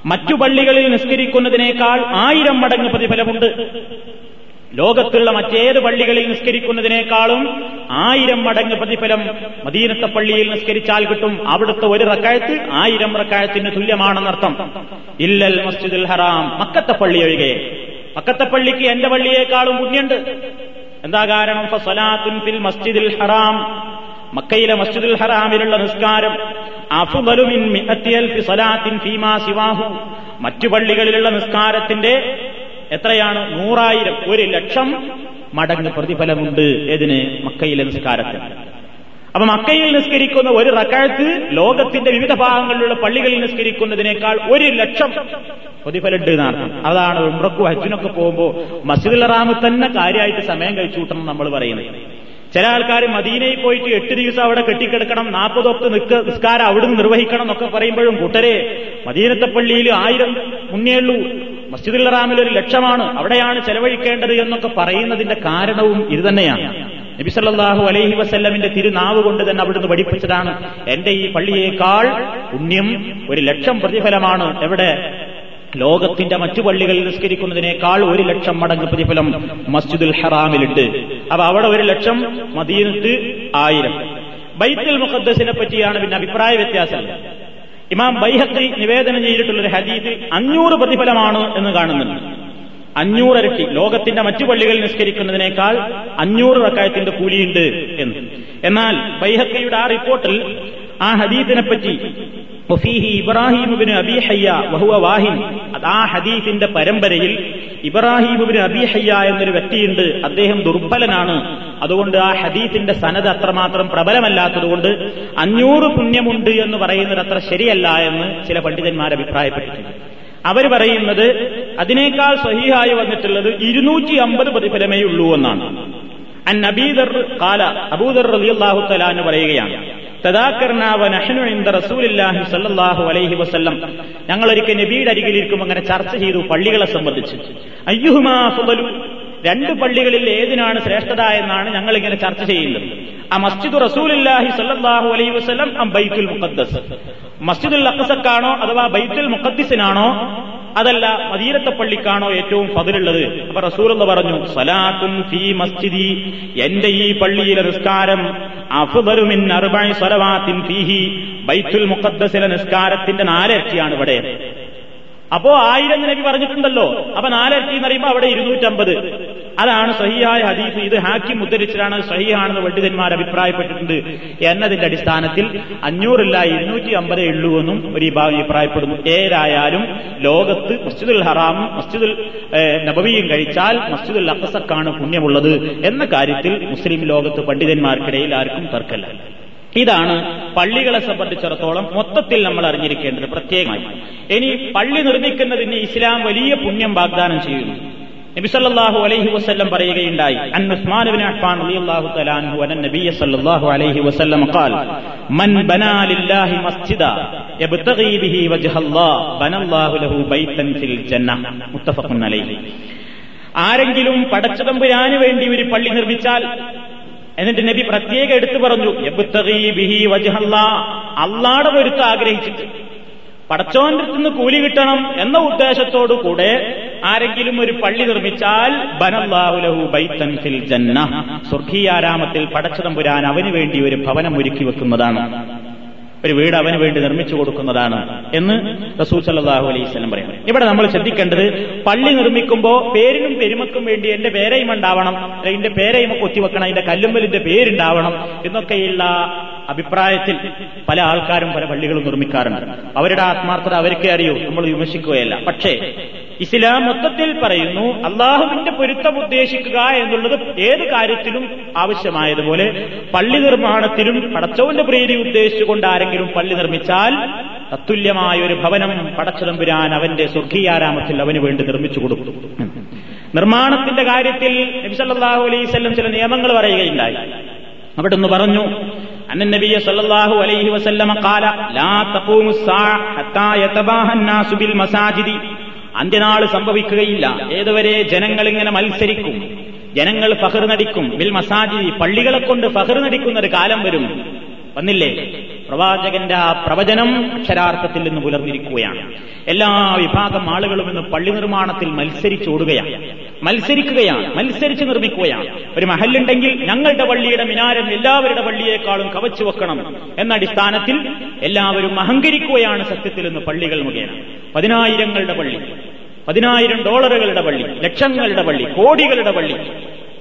മറ്റു പള്ളികളിൽ നിസ്കരിക്കുന്നതിനേക്കാൾ ആയിരം മടങ്ങ് പ്രതിഫലമുണ്ട്. ലോകത്തുള്ള മറ്റേത് പള്ളികളിൽ നിസ്കരിക്കുന്നതിനേക്കാളും ആയിരം മടങ്ങ് പ്രതിഫലം മദീനത്തെ പള്ളിയിൽ നിസ്കരിച്ചാൽ കിട്ടും. അവിടുത്തെ ഒരു റക്കായത്ത് ആയിരം റക്കായത്തിന് തുല്യമാണെന്നർത്ഥം. ഇല്ലൽ മസ്ജിദുൽ ഹറാം മക്കത്തെ പള്ളി ഒഴികെ. മക്കത്തെ പള്ളിക്ക് എന്റെ പള്ളിയേക്കാളും പുണ്യുണ്ട്. എന്താ കാരണം? ഫിൽ മസ്ജിദുൽ ഹറാം. മക്കയിലെ മസ്ജിദുൽ ഹറാമിലുള്ള നിസ്കാരം അഫുബലുമിൻ ഫീമാ സിവാഹു. മറ്റു പള്ളികളിലുള്ള നിസ്കാരത്തിന്റെ എത്രയാണ്? നൂറായിരം. ഒരു ലക്ഷം മടങ്ങ് പ്രതിഫലമുണ്ട് ഏതിന്? മക്കയിലെ നിസ്കാരത്തിന്. അപ്പൊ മക്കയിൽ നിസ്കരിക്കുന്ന ഒരു റക്കാഴ്ത്ത് ലോകത്തിന്റെ വിവിധ ഭാഗങ്ങളിലുള്ള പള്ളികളിൽ നിസ്കരിക്കുന്നതിനേക്കാൾ ഒരു ലക്ഷം പ്രതിഫലമുണ്ട് എന്നാണ് അതാണ് ഉംറക്കും ഹജ്ജിനൊക്കെ പോകുമ്പോൾ മസ്ജിദുൽ റാമ് തന്നെ കാര്യമായിട്ട് സമയം കഴിച്ചു കൂട്ടണം നമ്മൾ പറയുന്നത്. ചില ആൾക്കാർ മദീനയിൽ പോയിട്ട് എട്ട് ദിവസം അവിടെ കെട്ടിക്കിടക്കണം നാൽപ്പതൊക്കെ നിൽക്ക നിസ്കാരം അവിടുന്ന് നിർവഹിക്കണം എന്നൊക്കെ പറയുമ്പോഴും കൂട്ടരെ മദീനത്തെ പള്ളിയിൽ ആയിരം മുന്നേയുള്ളൂ മസ്ജിദുൽ റാമിൽ ഒരു ലക്ഷമാണ് അവിടെയാണ് ചെലവഴിക്കേണ്ടത് എന്നൊക്കെ പറയുന്നതിന്റെ കാരണവും ഇത് തന്നെയാണ്. നബിസല്ലാഹു അലൈഹി വസല്ലമിന്റെ തിരുനാവ് കൊണ്ട് തന്നെ അവിടുന്ന് പഠിപ്പിച്ചതാണ്. എന്റെ ഈ പള്ളിയേക്കാൾ പുണ്യം ഒരു ലക്ഷം പ്രതിഫലമാണ്. എവിടെ? ലോകത്തിന്റെ മറ്റു പള്ളികളിൽ നിസ്കരിക്കുന്നതിനേക്കാൾ ഒരു ലക്ഷം മടങ്ങ് പ്രതിഫലം മസ്ജിദുൽ ഹറാമിലുണ്ട്. അപ്പൊ അവിടെ ഒരു ലക്ഷം മദീനത്ത് ആയിരം. ബൈത്തുൽ മുഖദ്ദസിനെ പറ്റിയാണ് പിന്നെ അഭിപ്രായ വ്യത്യാസം. ഇമാം ബൈഹത്തി നിവേദനം ചെയ്തിട്ടുള്ള ഒരു അഞ്ഞൂറ് പ്രതിഫലമാണ് എന്ന് കാണുന്നുണ്ട്. അഞ്ഞൂറരട്ടി ലോകത്തിന്റെ മറ്റു പള്ളികൾ നിസ്കരിക്കുന്നതിനേക്കാൾ അഞ്ഞൂറ് റക്കായത്തിന്റെ കൂലിയുണ്ട് എന്ന്. എന്നാൽ ബൈഹക്കയുടെ ആ റിപ്പോർട്ടിൽ ആ ഹദീസിനെ പറ്റി വഫീഹി അബി ഹയ്യ വഹുവ വാഹിൻ. ആ ഹദീസിന്റെ പരമ്പരയിൽ ഇബ്രാഹിമുബിന് അബിഹയ്യ എന്നൊരു വ്യക്തിയുണ്ട്. അദ്ദേഹം ദുർബലനാണ്. അതുകൊണ്ട് ആ ഹദീഫിന്റെ സനത് അത്രമാത്രം പ്രബലമല്ലാത്തതുകൊണ്ട് അഞ്ഞൂറ് പുണ്യമുണ്ട് എന്ന് പറയുന്നത് അത്ര ശരിയല്ല എന്ന് ചില പണ്ഡിതന്മാർ അഭിപ്രായപ്പെട്ടിട്ടുണ്ട്. അവർ പറയുന്നത് അതിനേക്കാൾ സഹിഹായി വന്നിട്ടുള്ളത് ഇരുന്നൂറ്റി അമ്പത് പ്രതിഫലമേ ഉള്ളൂ എന്നാണ്. അൻ നബീദർ കാല അബൂദർ റളിയല്ലാഹു തആല എന്ന് പറയുകയാണ്. അലൈഹി വസല്ലം. ഞങ്ങൾ ഒരിക്കൽ നബിയുടെ അരികിലിരിക്കും അങ്ങനെ ചർച്ച ചെയ്തു പള്ളികളെ സംബന്ധിച്ച്. അയ്യുഹുമാ രണ്ട് പള്ളികളിൽ ഏതിനാണ് ശ്രേഷ്ഠത എന്നാണ് ഞങ്ങൾ ഇങ്ങനെ ചർച്ച ചെയ്യുന്നത്. ആ മസ്ജിദ് റസൂലില്ലാഹി സല്ലാഹു അലൈഹി വസ്ലം ബൈത്തുൽ മുഖദ്ദസ്. മസ്ജിദുൽ അക്കസക്കാണോ അഥവാ ബൈത്തുൽ മുഖദ്ദിസിനാണോ? അതല്ല മദീനത്തെ പള്ളിക്കാണോ ഏറ്റവും പതിലുള്ളത് അപ്പൊ റസൂൽ പറഞ്ഞു സലാത്തുൻ ഫീ മസ്ജിദി എന്റെ ഈ പള്ളിയിലെ നിസ്കാരം അഫുബരുമിൻ അർബൈ സ്വലവാത്തിൻ ഫീഹി ബൈത്തുൽ മുഖദ്ദസിലെ നിസ്കാരത്തിന്റെ നാലിരട്ടിയാണ് ഇവിടെ. അപ്പോ ആയിരം നബി പറഞ്ഞിട്ടുണ്ടല്ലോ. അപ്പൊ നാലിരട്ടി എന്ന് അവിടെ ഇരുന്നൂറ്റമ്പത്. അതാണ് സഹിയായ ഹദീസ്. ഇത് ഹാക്കി മുദ്രിച്ചിട്ടാണ് സഹിയാണെന്ന് പണ്ഡിതന്മാർ അഭിപ്രായപ്പെട്ടിട്ടുണ്ട്. എന്നതിന്റെ അടിസ്ഥാനത്തിൽ അഞ്ഞൂറില്ല ഇരുന്നൂറ്റി അമ്പതേ ഉള്ളൂ എന്നും ഒരു വിഭാഗം അഭിപ്രായപ്പെടുന്നു. ഏതായാലും ലോകത്ത് മസ്ജിദുൽ ഹറാമും മസ്ജിദുൽ നബവിയും കഴിച്ചാൽ മസ്ജിദുൽ അഖസക്കാണ് പുണ്യമുള്ളത് എന്ന കാര്യത്തിൽ മുസ്ലിം ലോകത്ത് പണ്ഡിതന്മാർക്കിടയിൽ ആർക്കും തർക്കല്ല ഇതാണ് പള്ളികളെ സംബന്ധിച്ചിടത്തോളം മൊത്തത്തിൽ നമ്മൾ അറിഞ്ഞിരിക്കേണ്ടത് പ്രത്യേകമായി. ഇനി പള്ളി നിർമ്മിക്കുന്നതിന് ഇസ്ലാം വലിയ പുണ്യം വാഗ്ദാനം ചെയ്യുന്നു. നബിസല്ലാഹു അലൈഹി വസ്ല്ലം പറയുകയുണ്ടായി. ഉസ്മാൻ അഫ്ഫാൻ റളിയല്ലാഹു തആല അൻഹു സല്ലല്ലാഹു അലൈഹി വസല്ലം മൻ ബനാ ലില്ലാഹി മസ്ജിദ ബിഹി ലഹു ബൈതൻ ഫിൽ മുത്തഫഖുൻ അലൈഹി. ആരെങ്കിലും പടച്ചതമ്പുരാന് വേണ്ടി ഒരു പള്ളി നിർമ്മിച്ചാൽ എന്നിട്ട് നബി പ്രത്യേകം എടുത്തു പറഞ്ഞു യബ്തഗി ബിഹി അള്ളാടെ ഒരുത്ത് ആഗ്രഹിച്ചിട്ട് പടച്ചോന്റെ നിന്ന് കൂലി കിട്ടണം എന്ന ഉദ്ദേശത്തോടു കൂടെ ആരെങ്കിലും ഒരു പള്ളി നിർമ്മിച്ചാൽ ബനല്ലാഹുലഹു ബൈത്തൻ ഫിൽ ജന്ന. സ്വർഗീയാരാമത്തിൽ പടച്ചതമ്പുരാൻ അവന് വേണ്ടി ഒരു ഭവനം ഒരുക്കി വെക്കുന്നതാണ്. ഒരു വീട് അവന് വേണ്ടി നിർമ്മിച്ചു കൊടുക്കുന്നതാണ് എന്ന് റസൂൽ സല്ലാഹു അലൈഹി സ്വലം പറയുന്നു. ഇവിടെ നമ്മൾ ശ്രദ്ധിക്കേണ്ടത് പള്ളി നിർമ്മിക്കുമ്പോൾ പേരിനും പെരുമക്കും വേണ്ടി എന്റെ പേരയും ഉണ്ടാവണം എന്റെ പേരയും കൊത്തിവെക്കണം അതിന്റെ കല്ലുമ്പലിന്റെ പേരുണ്ടാവണം എന്നൊക്കെയുള്ള അഭിപ്രായത്തിൽ പല ആൾക്കാരും പല പള്ളികളും നിർമ്മിക്കാറുണ്ട്. അവരുടെ ആത്മാർത്ഥത അവർക്കേ അറിയൂ നമ്മൾ വിമർശിക്കുകയല്ല. പക്ഷേ ഇസ്ലാം മൊത്തത്തിൽ പറയുന്നു അള്ളാഹുവിന്റെ പൊരുത്തം ഉദ്ദേശിക്കുക എന്നുള്ളത് ഏത് കാര്യത്തിലും ആവശ്യമായതുപോലെ പള്ളി നിർമ്മാണത്തിലും പടച്ചവന്റെ പ്രീതി ഉദ്ദേശിച്ചുകൊണ്ട് ആരെങ്കിലും പള്ളി നിർമ്മിച്ചാൽ തത്തുല്യമായ ഒരു ഭവനം പടച്ചതമ്പുരാൻ അവന്റെ സ്വർഗീയാരാമത്തിൽ അവന് വേണ്ടി നിർമ്മിച്ചു കൊടുക്കും. നിർമ്മാണത്തിന്റെ കാര്യത്തിൽ നബിസല്ലാഹു അലൈവല്ലം ചില നിയമങ്ങൾ പറയുകയുണ്ടായി. അവിടെ ഒന്ന് പറഞ്ഞു അന്ന നബിയ സല്ലല്ലാഹു അലൈഹി വസല്ലമ ഖാല ലാ തഖൂമു സ്സാഅ ഹത്താ യതബാഹ ബിൽ മസാജിദി അന്ത്യനാൾ സംഭവിക്കുകയില്ല. ഏതുവരെ ജനങ്ങൾ ഇങ്ങനെ മത്സരിക്കും ജനങ്ങൾ ഫഹർ നടിക്കും ബിൽ മസാജി പള്ളികളെ കൊണ്ട് ഫഹർ നടിക്കുന്ന ഒരു കാലം വരും. വന്നില്ലേ? പ്രവാചകന്റെ ആ പ്രവചനം അക്ഷരാർത്ഥത്തിൽ നിന്ന് പുലർന്നിരിക്കുകയാണ്. എല്ലാ വിഭാഗം ആളുകളും ഇന്ന് പള്ളി നിർമ്മാണത്തിൽ മത്സരിച്ചോടുകയാണ് മത്സരിക്കുകയാണ് മത്സരിച്ച് നിർമ്മിക്കുകയാണ്. ഒരു മഹലുണ്ടെങ്കിൽ ഞങ്ങളുടെ പള്ളിയുടെ മിനാരം എല്ലാവരുടെ പള്ളിയേക്കാളും കവച്ചു വെക്കണം എന്ന അടിസ്ഥാനത്തിൽ എല്ലാവരും അഹങ്കരിക്കുകയാണ് സത്യത്തിൽ നിന്ന് പള്ളികൾ മുഖേന. പതിനായിരങ്ങളുടെ പള്ളി പതിനായിരം ഡോളറുകളുടെ പള്ളി ലക്ഷങ്ങളുടെ പള്ളി കോടികളുടെ പള്ളി.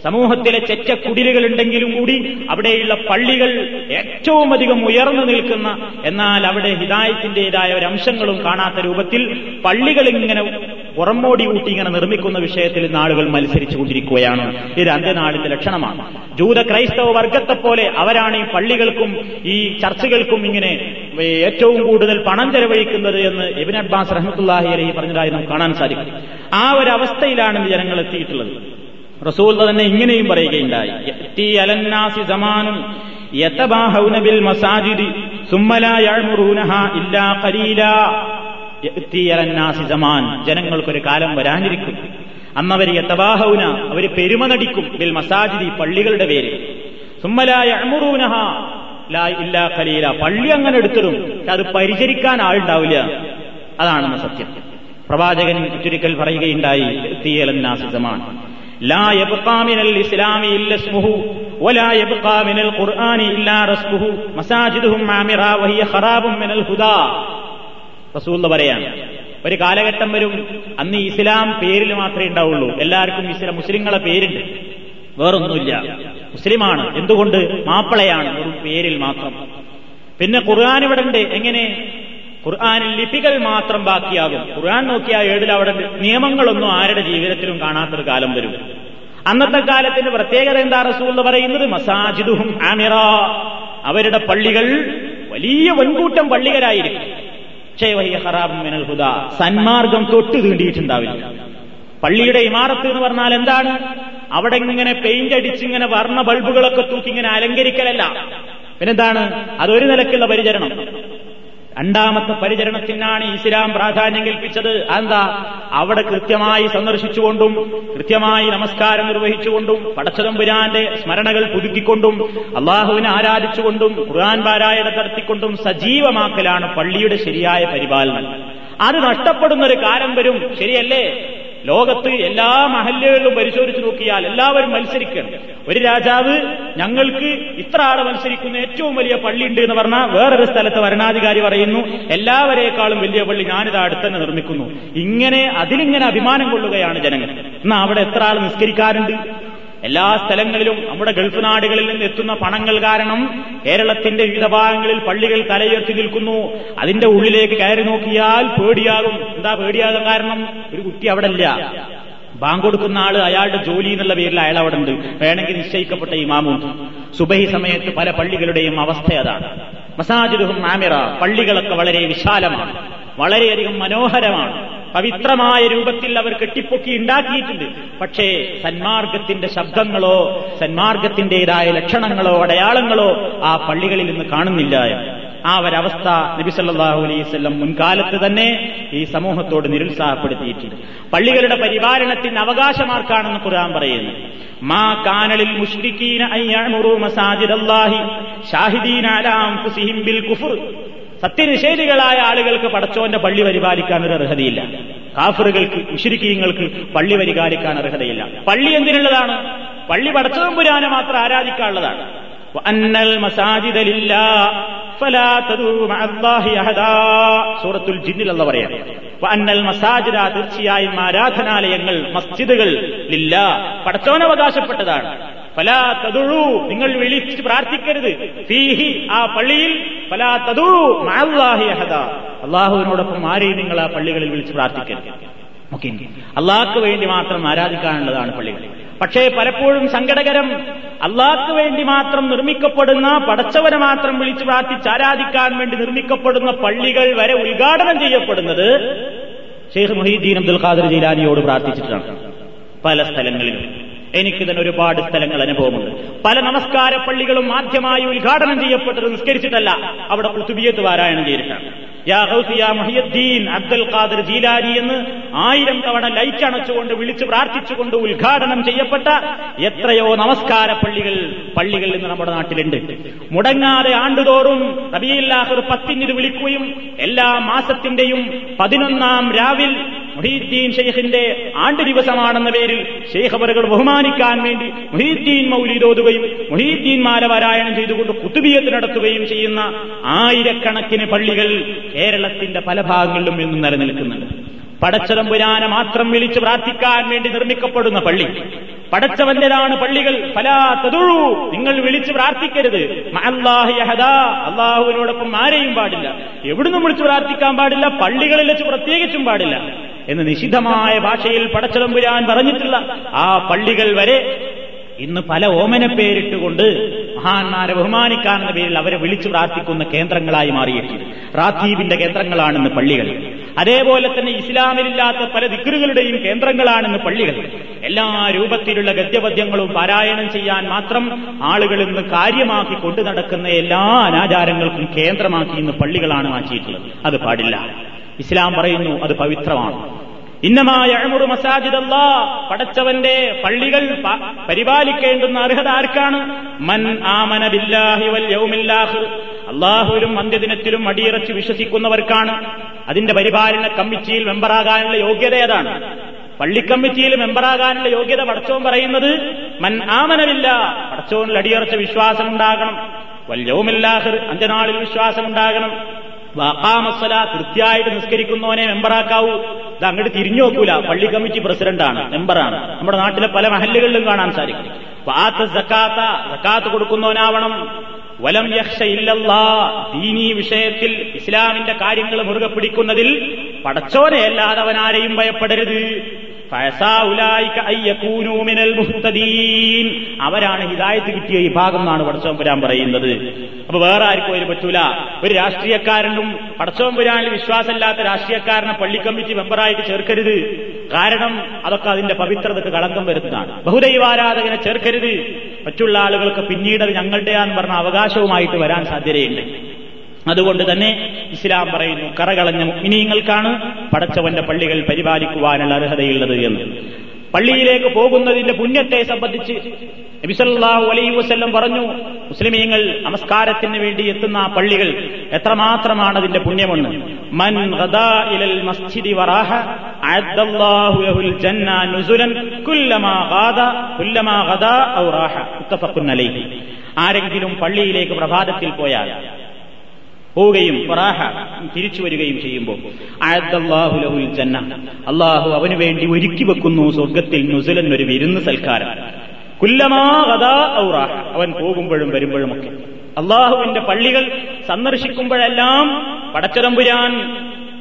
സമൂഹത്തിലെ ചെറ്റ കുടിലുകളുണ്ടെങ്കിലും കൂടി അവിടെയുള്ള പള്ളികൾ ഏറ്റവും അധികം ഉയർന്നു നിൽക്കുന്ന എന്നാൽ അവിടെ ഹിതായത്തിന്റേതായ ഒരു അംശങ്ങളും കാണാത്ത രൂപത്തിൽ പള്ളികൾ ഇങ്ങനെ പുറമോടി കൂട്ടി ഇങ്ങനെ നിർമ്മിക്കുന്ന വിഷയത്തിൽ ഇന്ന് ആളുകൾ മത്സരിച്ചു കൊണ്ടിരിക്കുകയാണ് ഇത് അന്ത്യനാളിന്റെ ലക്ഷണമാണ്. ജൂത ക്രൈസ്തവ വർഗത്തെ പോലെ അവരാണ് ഈ പള്ളികൾക്കും ഈ ചർച്ചകൾക്കും ഇങ്ങനെ ഏറ്റവും കൂടുതൽ പണം ചെലവഴിക്കുന്നത് എന്ന് എബിൻ അബ്ബാസ് റഹ്മത്തുല്ലാഹി അലഹി പറഞ്ഞതായി നമുക്ക് കാണാൻ സാധിക്കും. ആ ഒരു അവസ്ഥയിലാണ് ജനങ്ങൾ എത്തിയിട്ടുള്ളത്. റസൂൽ തന്നെ ഇങ്ങനെയും പറയുകയുണ്ടായി. യതബാഹൗന ബിൽ മസാജിദി സുമ്മ ലാ യഅ്മുറൂനഹാ ഇല്ലാ ഖലീലാ. യഅ്തി അലന്നാസി സമാൻ ജനങ്ങൾക്കൊരു കാലം വരാനിരിക്കും അന്നവർ യതബാഹൗന അവർ പെരുമ നടിക്കും ബിൽ മസാജിദി പള്ളികളുടെ പേര് സുമ്മ ലാ യഅ്മുറൂനഹാ ലാ ഇല്ലാ ഖലീല പള്ളി അങ്ങനെ എടുത്തിടും പക്ഷെ അത് പരിചരിക്കാൻ ആളുണ്ടാവില്ല അതാണെന്ന് സത്യം പ്രവാചകൻ ചുരുക്കൽ പറയുകയുണ്ടായി യഅ്തി അലന്നാസി സമാൻ لا يبقى من الإسلام إلا اسمه ولا يبقى من القرآن إلا رسمه مساجدهم عامرة وهي خراب من الهدى റസൂൽ പറയാണ് ഒരു കാലഘട്ടം വരും അന്ന് ഇസ്ലാം പേരിൽ മാത്രമേ ഉണ്ടാവുള്ളൂ. എല്ലാവർക്കും ഇസ്ലാം മുസ്ലിങ്ങളെ പേരുണ്ട്. വേറൊന്നുമില്ല. മുസ്ലിമാണ്. എന്തുകൊണ്ട്? മാപ്പിളയാണ് ഒരു പേരിൽ മാത്രം. പിന്നെ ഖുർആൻ ഇവിടെ ഉണ്ട്. എങ്ങനെ? ഖുർആാനിൽ ലിപികൾ മാത്രം ബാക്കിയാകും. ഖുർആൻ നോക്കിയാൽ ഏഴിൽ അവിടെ. നിയമങ്ങളൊന്നും ആരുടെ ജീവിതത്തിലും കാണാത്തൊരു കാലം വരും. അന്നത്തെ കാലത്തിന്റെ പ്രത്യേകത എന്താ റസൂൽ എന്ന് പറയുന്നത്? മസാജിദുഹും ആമിറ. അവരുടെ പള്ളികൾ വലിയ വൻകൂട്ടം പള്ളികളായിരിക്കും. പക്ഷേ വഹിയ ഖറാബും മിനൽ ഹുദ. സന്മാർഗം തൊട്ട് തീണ്ടിയിട്ടുണ്ടാവില്ല പള്ളിയുടെ ഇമാറത്ത് എന്ന് പറഞ്ഞാൽ എന്താണ്? അവിടെ ഇങ്ങനെ പെയിന്റ് അടിച്ച് ഇങ്ങനെ വർണ ബൾബുകളൊക്കെ തൂക്കി ഇങ്ങനെ അലങ്കരിക്കലല്ല. പിന്നെന്താണ്? അതൊരു നിലക്കുള്ള പരിചരണം. രണ്ടാമത്തെ പരിചരണത്തിനാണ് ഇസ്ലാം പ്രാധാന്യം കൽപ്പിച്ചത്. എന്താ അവിടെ കൃത്യമായി സന്ദർശിച്ചുകൊണ്ടും കൃത്യമായി നമസ്കാരം നിർവഹിച്ചുകൊണ്ടും പടച്ചതമ്പുരാന്റെ സ്മരണകൾ പുതുക്കിക്കൊണ്ടും അള്ളാഹുവിനെ ആരാധിച്ചുകൊണ്ടും ഖുർആൻ പാരായണം നടത്തിക്കൊണ്ടും സജീവമാക്കലാണ് പള്ളിയുടെ ശരിയായ പരിപാലനം. അത് നഷ്ടപ്പെടുന്ന ഒരു കാലം വരും. ശരിയല്ലേ? ലോകത്ത് എല്ലാ മഹല്ലുകളിലും പരിശോധിച്ചു നോക്കിയാൽ എല്ലാവരും മത്സരിക്കണം ഒരു രാജാവ് ഞങ്ങൾക്ക് ഇത്ര ആളെ മത്സരിക്കുന്ന ഏറ്റവും വലിയ പള്ളി ഉണ്ട് എന്ന് പറഞ്ഞാൽ വേറൊരു സ്ഥലത്ത് വരണാധികാരി പറയുന്നു എല്ലാവരേക്കാളും വലിയ പള്ളി ഞാനിത് അടുത്തന്നെ നിർമ്മിക്കുന്നു. ഇങ്ങനെ അതിലിങ്ങനെ അഭിമാനം കൊള്ളുകയാണ് ജനങ്ങൾ. എന്നാ അവിടെ എത്ര ആൾ നിസ്കരിക്കാറുണ്ട്? എല്ലാ സ്ഥലങ്ങളിലും നമ്മുടെ ഗൾഫ് നാടുകളിൽ നിന്ന് എത്തുന്ന പണങ്ങൾ കാരണം കേരളത്തിന്റെ വിവിധ ഭാഗങ്ങളിൽ പള്ളികൾ തലയുയർത്തി നിൽക്കുന്നു. അതിന്റെ ഉള്ളിലേക്ക് കയറി നോക്കിയാൽ പേടിയാകും. എന്താ പേടിയാകാൻ കാരണം? ഒരു കുട്ടി അവിടെ ഇല്ല ബാങ്ക് കൊടുക്കുന്ന ആൾ അയാളുടെ ജോലി എന്നുള്ള പേരിൽ അയാൾ അവിടെ ഉണ്ട് വേണമെങ്കിൽ നിശ്ചയിക്കപ്പെട്ട ഇമാമുണ്ട് സുബഹി സമയത്ത് പല പള്ളികളുടെയും അവസ്ഥ അതാണ്. മസാജിദുഹും മാമിറ പള്ളികളൊക്കെ വളരെ വിശാലമാണ്. വളരെയധികം മനോഹരമാണ്. പവിത്രമായ രൂപത്തിൽ അവർ കെട്ടിപ്പൊക്കി ഉണ്ടാക്കിയിട്ടുണ്ട്. പക്ഷേ സന്മാർഗത്തിന്റെ ശബ്ദങ്ങളോ സന്മാർഗത്തിന്റേതായ ലക്ഷണങ്ങളോ അടയാളങ്ങളോ ആ പള്ളികളിൽ നിന്ന് കാണുന്നില്ല. ആ ഒരവസ്ഥ നബിസല്ലാഹു അലൈവല്ലം മുൻകാലത്ത് തന്നെ ഈ സമൂഹത്തോട് നിരുത്സാഹപ്പെടുത്തിയിട്ടുണ്ട്. പള്ളികളുടെ പരിപാലനത്തിന് അവകാശമാർക്കാണെന്ന് ഖുർആൻ പറയുന്നു. മാ കാനലിൽ മുഷ്രിക്കീന മസാജിദ് അല്ലാഹി ഷാഹിദീന ബിൽ കുഫ്ർ. സത്യനിഷേധികളായ ആളുകൾക്ക് പടച്ചോന്റെ പള്ളി പരിപാലിക്കാൻ ഒരു അർഹതയില്ല. കാഫറുകൾക്ക് മുഷിരിക്കീങ്ങൾക്ക് പള്ളി പരിപാലിക്കാൻ അർഹതയില്ല. പള്ളി എന്തിനുള്ളതാണ്? പള്ളി പടച്ചതും പുരാനെ മാത്രം ആരാധിക്കാനുള്ളതാണ്. അന്നൽ മസാജിദലില്ല സൂറത്തുൽ ജിന്നിൽ പറയാം. അന്നൽ മസാജിദ തീർച്ചയായും ആരാധനാലയങ്ങൾ മസ്ജിദുകൾ ഇല്ല പടച്ചോൻ ഫലാ തതുഴു നിങ്ങൾ വിളിച്ച് പ്രാർത്ഥിക്കരുത്. ഫീഹി ആ പള്ളിയിൽ ഫലാ തതുഴു അഹദ. അള്ളാഹുവിനോടൊപ്പം ആരെയും നിങ്ങൾ ആ പള്ളികളിൽ വിളിച്ച് പ്രാർത്ഥിക്കരുത്. അള്ളാഹ്ക്ക് വേണ്ടി മാത്രം ആരാധിക്കാനുള്ളതാണ് പള്ളികൾ. പക്ഷേ പലപ്പോഴും സങ്കടകരം അള്ളാഹ്ക്ക് വേണ്ടി മാത്രം നിർമ്മിക്കപ്പെടുന്ന പടച്ചവനെ മാത്രം വിളിച്ച് പ്രാർത്ഥിച്ച് ആരാധിക്കാൻ വേണ്ടി നിർമ്മിക്കപ്പെടുന്ന പള്ളികൾ വരെ ഉദ്ഘാടനം ചെയ്യപ്പെടുന്നത് ഷെയ്ഖ് മുഹീദ്ദീൻ അബ്ദുൽ ഖാദർ ജീലാനിയോട് പ്രാർത്ഥിച്ചിട്ടാണ്. പല സ്ഥലങ്ങളിലും. എനിക്ക് തന്നെ ഒരുപാട് സ്ഥലങ്ങൾ അനുഭവമുണ്ട്. പല നമസ്കാര പള്ളികളും ആദ്യമായി ഉദ്ഘാടനം ചെയ്യപ്പെട്ടത് നിസ്കരിച്ചിട്ടല്ല. അവിടെ കുത്തുബിയത്ത് പാരായണം ചെയ്തിട്ടാണ്. യാ മുഹിയുദ്ദീൻ അബ്ദുൽ ഖാദർ ജീലാരി എന്ന് ആയിരം തവണ ലൈറ്റ് അണച്ചുകൊണ്ട് വിളിച്ചു പ്രാർത്ഥിച്ചുകൊണ്ട് ഉദ്ഘാടനം ചെയ്യപ്പെട്ട എത്രയോ നമസ്കാര പള്ളികൾ പള്ളികൾ ഇന്ന് നമ്മുടെ നാട്ടിലുണ്ട്. മുടങ്ങാതെ ആണ്ടുതോറും റബിയില്ലാഹർ പത്തിനിത് വിളിക്കുകയും എല്ലാ മാസത്തിന്റെയും പതിനൊന്നാം രാവിൽ മുഹീദ്ദീൻ ഷെയ്ഖിന്റെ ആണ്ട് ദിവസമാണെന്ന പേരിൽ ഷെയ്ഖ് അവറുകൾ ബഹുമാനിക്കാൻ വേണ്ടി മുഹീദ്ദീൻ മൗലീദോതുകയും മുഹീദ്ദീൻ മാല പാരായണം ചെയ്തുകൊണ്ട് കുത്തുബിയത്ത് നടത്തുകയും ചെയ്യുന്ന ആയിരക്കണക്കിന് പള്ളികൾ കേരളത്തിന്റെ പല ഭാഗങ്ങളിലും ഇന്നും നിലനിൽക്കുന്നുണ്ട്. പടച്ചതമ്പുരാനെ മാത്രം വിളിച്ച് പ്രാർത്ഥിക്കാൻ വേണ്ടി നിർമ്മിക്കപ്പെടുന്ന പള്ളി. പടച്ചവന്റേതാണ് പള്ളികൾ. ഫലാ തതുഴു നിങ്ങൾ വിളിച്ച് പ്രാർത്ഥിക്കരുത്. അള്ളാഹുവിനോടൊപ്പം ആരെയും പാടില്ല. എവിടുന്നും വിളിച്ച് പ്രാർത്ഥിക്കാൻ പാടില്ല. പള്ളികളിൽ വെച്ച് പ്രത്യേകിച്ചും പാടില്ല. എന്ന് നിഷിദ്ധമായ ഭാഷയിൽ പടച്ചതമ്പുരാൻ പറഞ്ഞിട്ടുള്ള ആ പള്ളികൾ വരെ ഇന്ന് പല ഓമന പേരിട്ടുകൊണ്ട് മഹാന്മാരെ ബഹുമാനിക്കാനെന്ന പേരിൽ അവരെ വിളിച്ചു പ്രാർത്ഥിക്കുന്ന കേന്ദ്രങ്ങളായി മാറിയിട്ടുണ്ട് റാത്തീബിന്റെ കേന്ദ്രങ്ങളാണെന്ന് പള്ളികൾ. അതേപോലെ തന്നെ ഇസ്ലാമിലില്ലാത്ത പല ദിക്കറുകളുടെയും കേന്ദ്രങ്ങളാണെന്ന് പള്ളികൾ. എല്ലാ രൂപത്തിലുള്ള ഗദ്യപദ്യങ്ങളും പാരായണം ചെയ്യാൻ മാത്രം ആളുകൾ ഇന്ന് കാര്യമാക്കി കൊണ്ടു നടക്കുന്ന എല്ലാ അനാചാരങ്ങൾക്കും കേന്ദ്രമാക്കി ഇന്ന് പള്ളികളാണ് മാറ്റിയിട്ടുള്ളത്. അത് പാടില്ല. ഇസ്ലാം പറയുന്നു അത് പവിത്രമാണ്. ഇന്നമായ അഴമുറു മസാജിദല്ല പടച്ചവന്റെ പള്ളികൾ പരിപാലിക്കേണ്ടുന്ന അർഹത ആർക്കാണ്? മൻ ആമന ബില്ലാഹി വൽ യൗമില്ലാഹ് അള്ളാഹുവിലും അന്ത്യദിനത്തിലും അടിയിറച്ച് വിശ്വസിക്കുന്നവർക്കാണ്. അതിന്റെ പരിപാലന കമ്മിറ്റിയിൽ മെമ്പറാകാനുള്ള യോഗ്യത ഏതാണ്? പള്ളിക്കമ്മിറ്റിയിൽ മെമ്പറാകാനുള്ള യോഗ്യത പടച്ചോൻ പറയുന്നത് മൻ ആമനമില്ല പടച്ചോനിൽ അടിയറച്ച വിശ്വാസമുണ്ടാകണം. വല്യവുമില്ലാഹർ അന്ത്യനാളിൽ വിശ്വാസം ഉണ്ടാകണം വാക്കാമസല കൃത്യമായിട്ട് നിസ്കരിക്കുന്നവനെ മെമ്പറാക്കാവൂ. ഇത് അങ്ങോട്ട് തിരിഞ്ഞു നോക്കൂല. പള്ളി കമ്മിറ്റി പ്രസിഡന്റാണ് മെമ്പറാണ്. നമ്മുടെ നാട്ടിലെ പല മഹല്ലുകളിലും കാണാൻ സാധിക്കും. വാത്ത സക്കാത്ത സക്കാത്ത് കൊടുക്കുന്നവനാവണം. വലം യക്ഷ ഇല്ലല്ലാ. ദീനീ വിഷയത്തിൽ ഇസ്ലാമിന്റെ കാര്യങ്ങൾ മുറുകെ പിടിക്കുന്നതിൽ പടച്ചോനെ അല്ലാതെ അവനാരെയും ഭയപ്പെടരുത്. അവരാണ് ഹിദായത്ത് കിട്ടിയ ഈ ഭാഗം എന്നാണ് പടച്ചോമ്പുരാൻ പറയുന്നത്. അപ്പൊ വേറെ ആർക്കും അതിന് പറ്റൂല. ഒരു രാഷ്ട്രീയക്കാരനും പടച്ചോമ്പുരാനിൽ വിശ്വാസമില്ലാത്ത രാഷ്ട്രീയക്കാരനെ പള്ളി കമ്മിറ്റി മെമ്പറായിട്ട് ചേർക്കരുത്. കാരണം അതൊക്കെ അതിന്റെ പവിത്രതക്ക് കളങ്കം വരുന്നതാണ്. ബഹുദൈവാരാധകനെ ചേർക്കരുത്. മറ്റുള്ള ആളുകൾക്ക് പിന്നീട് ഞങ്ങളുടെയാന്ന് പറഞ്ഞ അവകാശവുമായിട്ട് വരാൻ സാധ്യതയുണ്ട്. അതുകൊണ്ട് തന്നെ ഇസ്ലാം പറയുന്നു കറകളഞ്ഞ മുഗ്നീങ്ങൾക്കാണ് പടച്ചവന്റെ പള്ളികൾ പരിപാലിക്കുവാനുള്ള അർഹതയുള്ളത് എന്ന്. പള്ളിയിലേക്ക് പോകുന്നതിന്റെ പുണ്യത്തെ സംബന്ധിച്ച് നബിസല്ലാഹു അലൈ വസ്ല്ലം പറഞ്ഞു മുസ്ലിമീങ്ങൾ നമസ്കാരത്തിന് വേണ്ടി എത്തുന്ന ആ പള്ളികൾ എത്രമാത്രമാണ് അതിന്റെ പുണ്യമെന്ന്. മൻ ഇലൽ മസ്ജിദി വറാഹ ആരെങ്കിലും പള്ളിയിലേക്ക് പ്രഭാതത്തിൽ പോയാൽ പോവുകയും ഫറാഹ തിരിച്ചു വരികയും ചെയ്യുമ്പോൾ. ലഹുൽ ജന്ന. അള്ളാഹു അവന് വേണ്ടി ഒരുക്കി വെക്കുന്നു സ്വർഗത്തിൽ നുസുലൻ ഒരു വിരുന്ന് സൽക്കാരം. കുല്ലമാ കഥാ ഔറാഹ അവൻ പോകുമ്പോഴും വരുമ്പോഴുമൊക്കെ. അള്ളാഹുവിന്റെ പള്ളികൾ സന്ദർശിക്കുമ്പോഴെല്ലാം പടച്ചതമ്പുരാൻ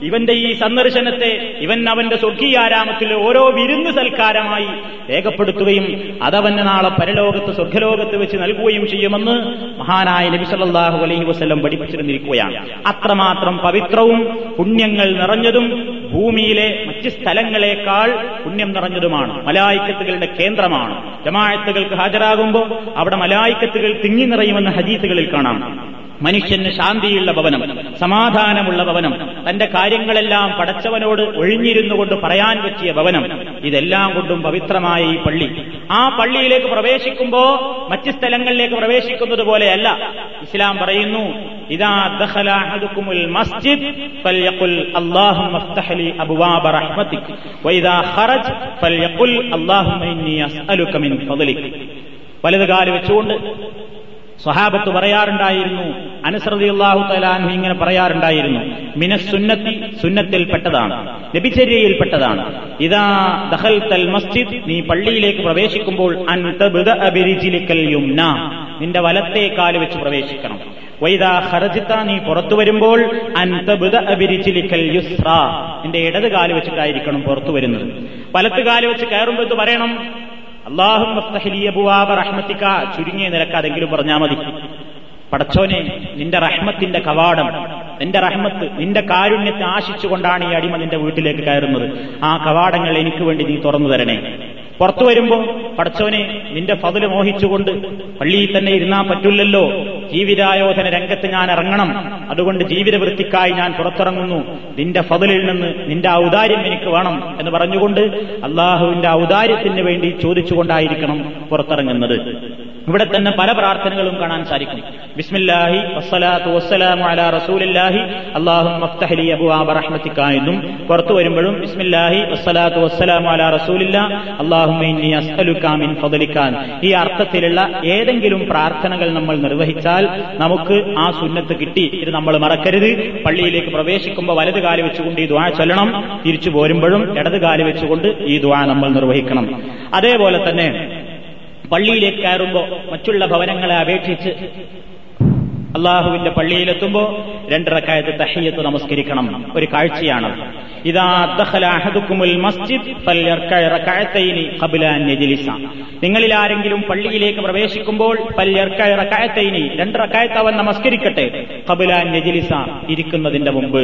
ഇവന്റെ ഈ സന്ദർശനത്തെ ഇവൻ അവന്റെ സ്വർഗീയാരാമത്തിൽ ഓരോ വിരുന്ന് സൽക്കാരമായി രേഖപ്പെടുത്തുകയും അതവന് നാളെ പരലോകത്ത് സ്വർഗലോകത്ത് വെച്ച് നൽകുകയും ചെയ്യുമെന്ന് മഹാനായ നബി സല്ലല്ലാഹു അലൈഹി വസല്ലം പഠിപ്പിച്ചിരുന്നിരിക്കുകയാണ്. അത്രമാത്രം പവിത്രവും പുണ്യങ്ങൾ നിറഞ്ഞതും ഭൂമിയിലെ മറ്റ് സ്ഥലങ്ങളെക്കാൾ പുണ്യം നിറഞ്ഞതുമാണ്. മലായിക്കത്തുകളുടെ കേന്ദ്രമാണ്. ജമാഴത്തുകൾക്ക് ഹാജരാകുമ്പോൾ അവിടെ മലായിക്കത്തുകൾ തിങ്ങി നിറയുമെന്ന് ഹദീസുകളിൽ കാണാം. മനുഷ്യന് ശാന്തിയുള്ള ഭവനം സമാധാനമുള്ള ഭവനം തന്റെ കാര്യങ്ങളെല്ലാം പടച്ചവനോട് ഒഴിഞ്ഞിരുന്നു കൊണ്ട് പറയാൻ പറ്റിയ ഭവനം ഇതെല്ലാം കൊണ്ടും പവിത്രമായ ഈ പള്ളി. ആ പള്ളിയിലേക്ക് പ്രവേശിക്കുമ്പോ മറ്റ് സ്ഥലങ്ങളിലേക്ക് പ്രവേശിക്കുന്നത് പോലെയല്ല. ഇസ്ലാം പറയുന്നു ദഖല മസ്ജിദ് വഇദാ ഖറജ് അല്ലാഹുമ്മ ഇന്നി അസ്അലുക മിൻ ഫദ്ലിക്. വലത് കാൽ വെച്ചുകൊണ്ട് സ്വഹാബത്ത് പറയാറുണ്ടായിരുന്നു അനുസൃതി അള്ളാഹു തലാൻഹു ഇങ്ങനെ പറയാറുണ്ടായിരുന്നു. മിനസുന്നത്തി സുന്നത്തിൽപ്പെട്ടതാണ്. നബിചര്യയിൽപ്പെട്ടതാണ് ഇതാ ദഹൽ തൽ മസ്ജിദ് നീ പള്ളിയിലേക്ക് പ്രവേശിക്കുമ്പോൾ യുംന. നിന്റെ വലത്തെ കാൽ വെച്ച് പ്രവേശിക്കണം. വൈദാ ഹർജിത്ത നീ പുറത്തു വരുമ്പോൾ അൻതബിരിജിലിക്കൽ യുസ്ര. നിന്റെ ഇടത് കാൽ വെച്ചിട്ടായിരിക്കണം പുറത്തു വരുന്നത്. വലത്ത് കാൽ വെച്ച് കയറുമ്പോൾ ഇത് പറയണം? അള്ളാഹും ചുരുങ്ങിയ നിരക്കാതെങ്കിലും പറഞ്ഞാൽ മതി. പടച്ചോനെ നിന്റെ റഹ്മത്തിന്റെ കവാടം നിന്റെ റഹ്മത്ത് നിന്റെ കാരുണ്യത്തെ ആശിച്ചുകൊണ്ടാണ് ഈ അടിമ നിന്റെ വീട്ടിലേക്ക് കയറുന്നത്. ആ കവാടങ്ങൾ എനിക്ക് വേണ്ടി നീ തുറന്നു തരണേ. പുറത്തു വരുമ്പോ പടച്ചോനെ നിന്റെ ഫതിൽ മോഹിച്ചുകൊണ്ട് പള്ളിയിൽ തന്നെ ഇരുന്നാൽ പറ്റില്ലല്ലോ. ജീവിതായോധന രംഗത്ത് ഞാൻ ഇറങ്ങണം. അതുകൊണ്ട് ജീവിതവൃത്തിക്കായി ഞാൻ പുറത്തിറങ്ങുന്നു. നിന്റെ ഫതിലിൽ നിന്ന് നിന്റെ ഔദാര്യം എനിക്ക് വേണം എന്ന് പറഞ്ഞുകൊണ്ട് അള്ളാഹുവിന്റെ ഔദാര്യത്തിന് വേണ്ടി ചോദിച്ചുകൊണ്ടായിരിക്കണം പുറത്തിറങ്ങുന്നത്. ഇവിടെ തന്നെ പല പ്രാർത്ഥനകളും കാണാൻ സാധിക്കും. ബിസ്മില്ലാഹി വസ്സലാത്തു വസ്സലാമു അലാ റസൂലില്ലാഹി. അല്ലാഹും മഫ്തഹലി അബുവാബ റഹ്മത്തിക്ക എന്നും പുറത്തു വരുമ്പോഴും ബിസ്മില്ലാഹി വസ്സലാത്തു വസ്സലാമു അലാ റസൂലില്ല. അല്ലാഹുമ്മ ഇന്നി അസ്അലുക മിൻ ഫദ്ലിക്കാൻ ഈ അർത്ഥത്തിലുള്ള ഏതെങ്കിലും പ്രാർത്ഥനകൾ നമ്മൾ നിർവഹിച്ചാൽ നമുക്ക് ആ സുന്നത്ത് കിട്ടി. ഇത് നമ്മൾ മറക്കരുത്. പള്ളിയിലേക്ക് പ്രവേശിക്കുമ്പോൾ വലത് കാലി വെച്ചുകൊണ്ട് ഈ ദ്വാ ചൊല്ലണം. തിരിച്ചു പോരുമ്പോഴും ഇടത് കാലി വെച്ചുകൊണ്ട് ഈ ദ്വാ നമ്മൾ നിർവഹിക്കണം. അതേപോലെ തന്നെ പള്ളിയിലേക്ക് കയറുമ്പോൾ മറ്റുള്ള ഭവനങ്ങളെ അപേക്ഷിച്ച് അള്ളാഹുവിന്റെ പള്ളിയിലെത്തുമ്പോ രണ്ടിറക്കായത്ത് തഹയ്യത്ത് നമസ്കരിക്കണം. ഒരു കാഴ്ചയാണ്. നിങ്ങളിൽ ആരെങ്കിലും പള്ളിയിലേക്ക് പ്രവേശിക്കുമ്പോൾ പല്യർക്കയറക്കായത്തൈനി രണ്ടിറക്കായത്ത് അവൻ നമസ്കരിക്കട്ടെ. കബുലാൻ നെജിലിസ ഇരിക്കുന്നതിന്റെ മുമ്പ്.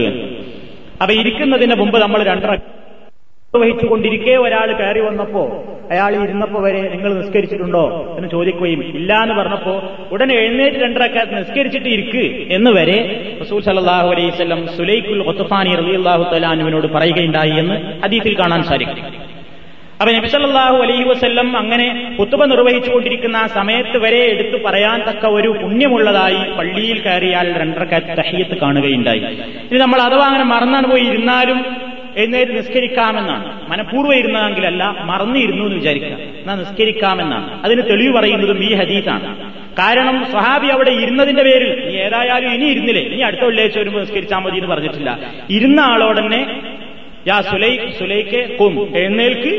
അപ്പൊ ഇരിക്കുന്നതിന്റെ മുമ്പ് നമ്മൾ രണ്ടര വഹിച്ചുകൊണ്ടിരിക്കെ ഒരാൾ കയറി വന്നപ്പോ അയാൾ ഇരുന്നപ്പോ വരെ നിങ്ങൾ നിസ്കരിച്ചിട്ടുണ്ടോ എന്ന് ചോദിക്കുകയും ഇല്ല എന്ന് പറഞ്ഞപ്പോ ഉടനെ എഴുന്നേറ്റ് രണ്ടരക്ക നിസ്കരിച്ചിട്ട് ഇരിക്ക് എന്ന് വരെ റസൂൽ സല്ലാഹു അലൈവല്ലം സുലൈഖുൽ ഒത്തുഫാനി റലിയല്ലാഹു തലാനുവിനോട് പറയുകയുണ്ടായി എന്ന് ഹദീസിൽ കാണാൻ സാധിക്കും. അപ്പൊ നബി സല്ലല്ലാഹു അലൈഹി വസല്ലം അങ്ങനെ കുത്തുബ നിർവഹിച്ചുകൊണ്ടിരിക്കുന്ന ആ സമയത്ത് വരെ എടുത്തു പറയാൻ തക്ക ഒരു പുണ്യമുള്ളതായി പള്ളിയിൽ കയറിയാൽ രണ്ടരക്ക തഹിയത്ത് കാണുകയുണ്ടായി. ഇനി നമ്മൾ അഥവാ അങ്ങനെ മറന്നാണ് പോയി ഇരുന്നാലും എഴുന്നേറ്റ് നിസ്കരിക്കാമെന്നാണ്. മനഃപൂർവം ഇരുന്നതെങ്കിലല്ല മറന്നിരുന്നു എന്ന് വിചാരിക്കുക. എന്നാ നിസ്കരിക്കാമെന്നാണ്. അതിന് തെളിവ് പറയുന്നതും ഈ ഹദീസാണ്. കാരണം സ്വഹാബി അവിടെ ഇരുന്നതിന്റെ പേരിൽ നീ ഏതായാലും ഇനി ഇരുന്നില്ലേ? ഇനി അടുത്ത വെള്ളിയാഴ്ച വരുമ്പോൾ നിസ്കരിച്ചാൽ മതി എന്ന് പറഞ്ഞിട്ടില്ല. ഇരുന്ന ആളോടന്നെ യാ എഴുന്നേൽക്ക്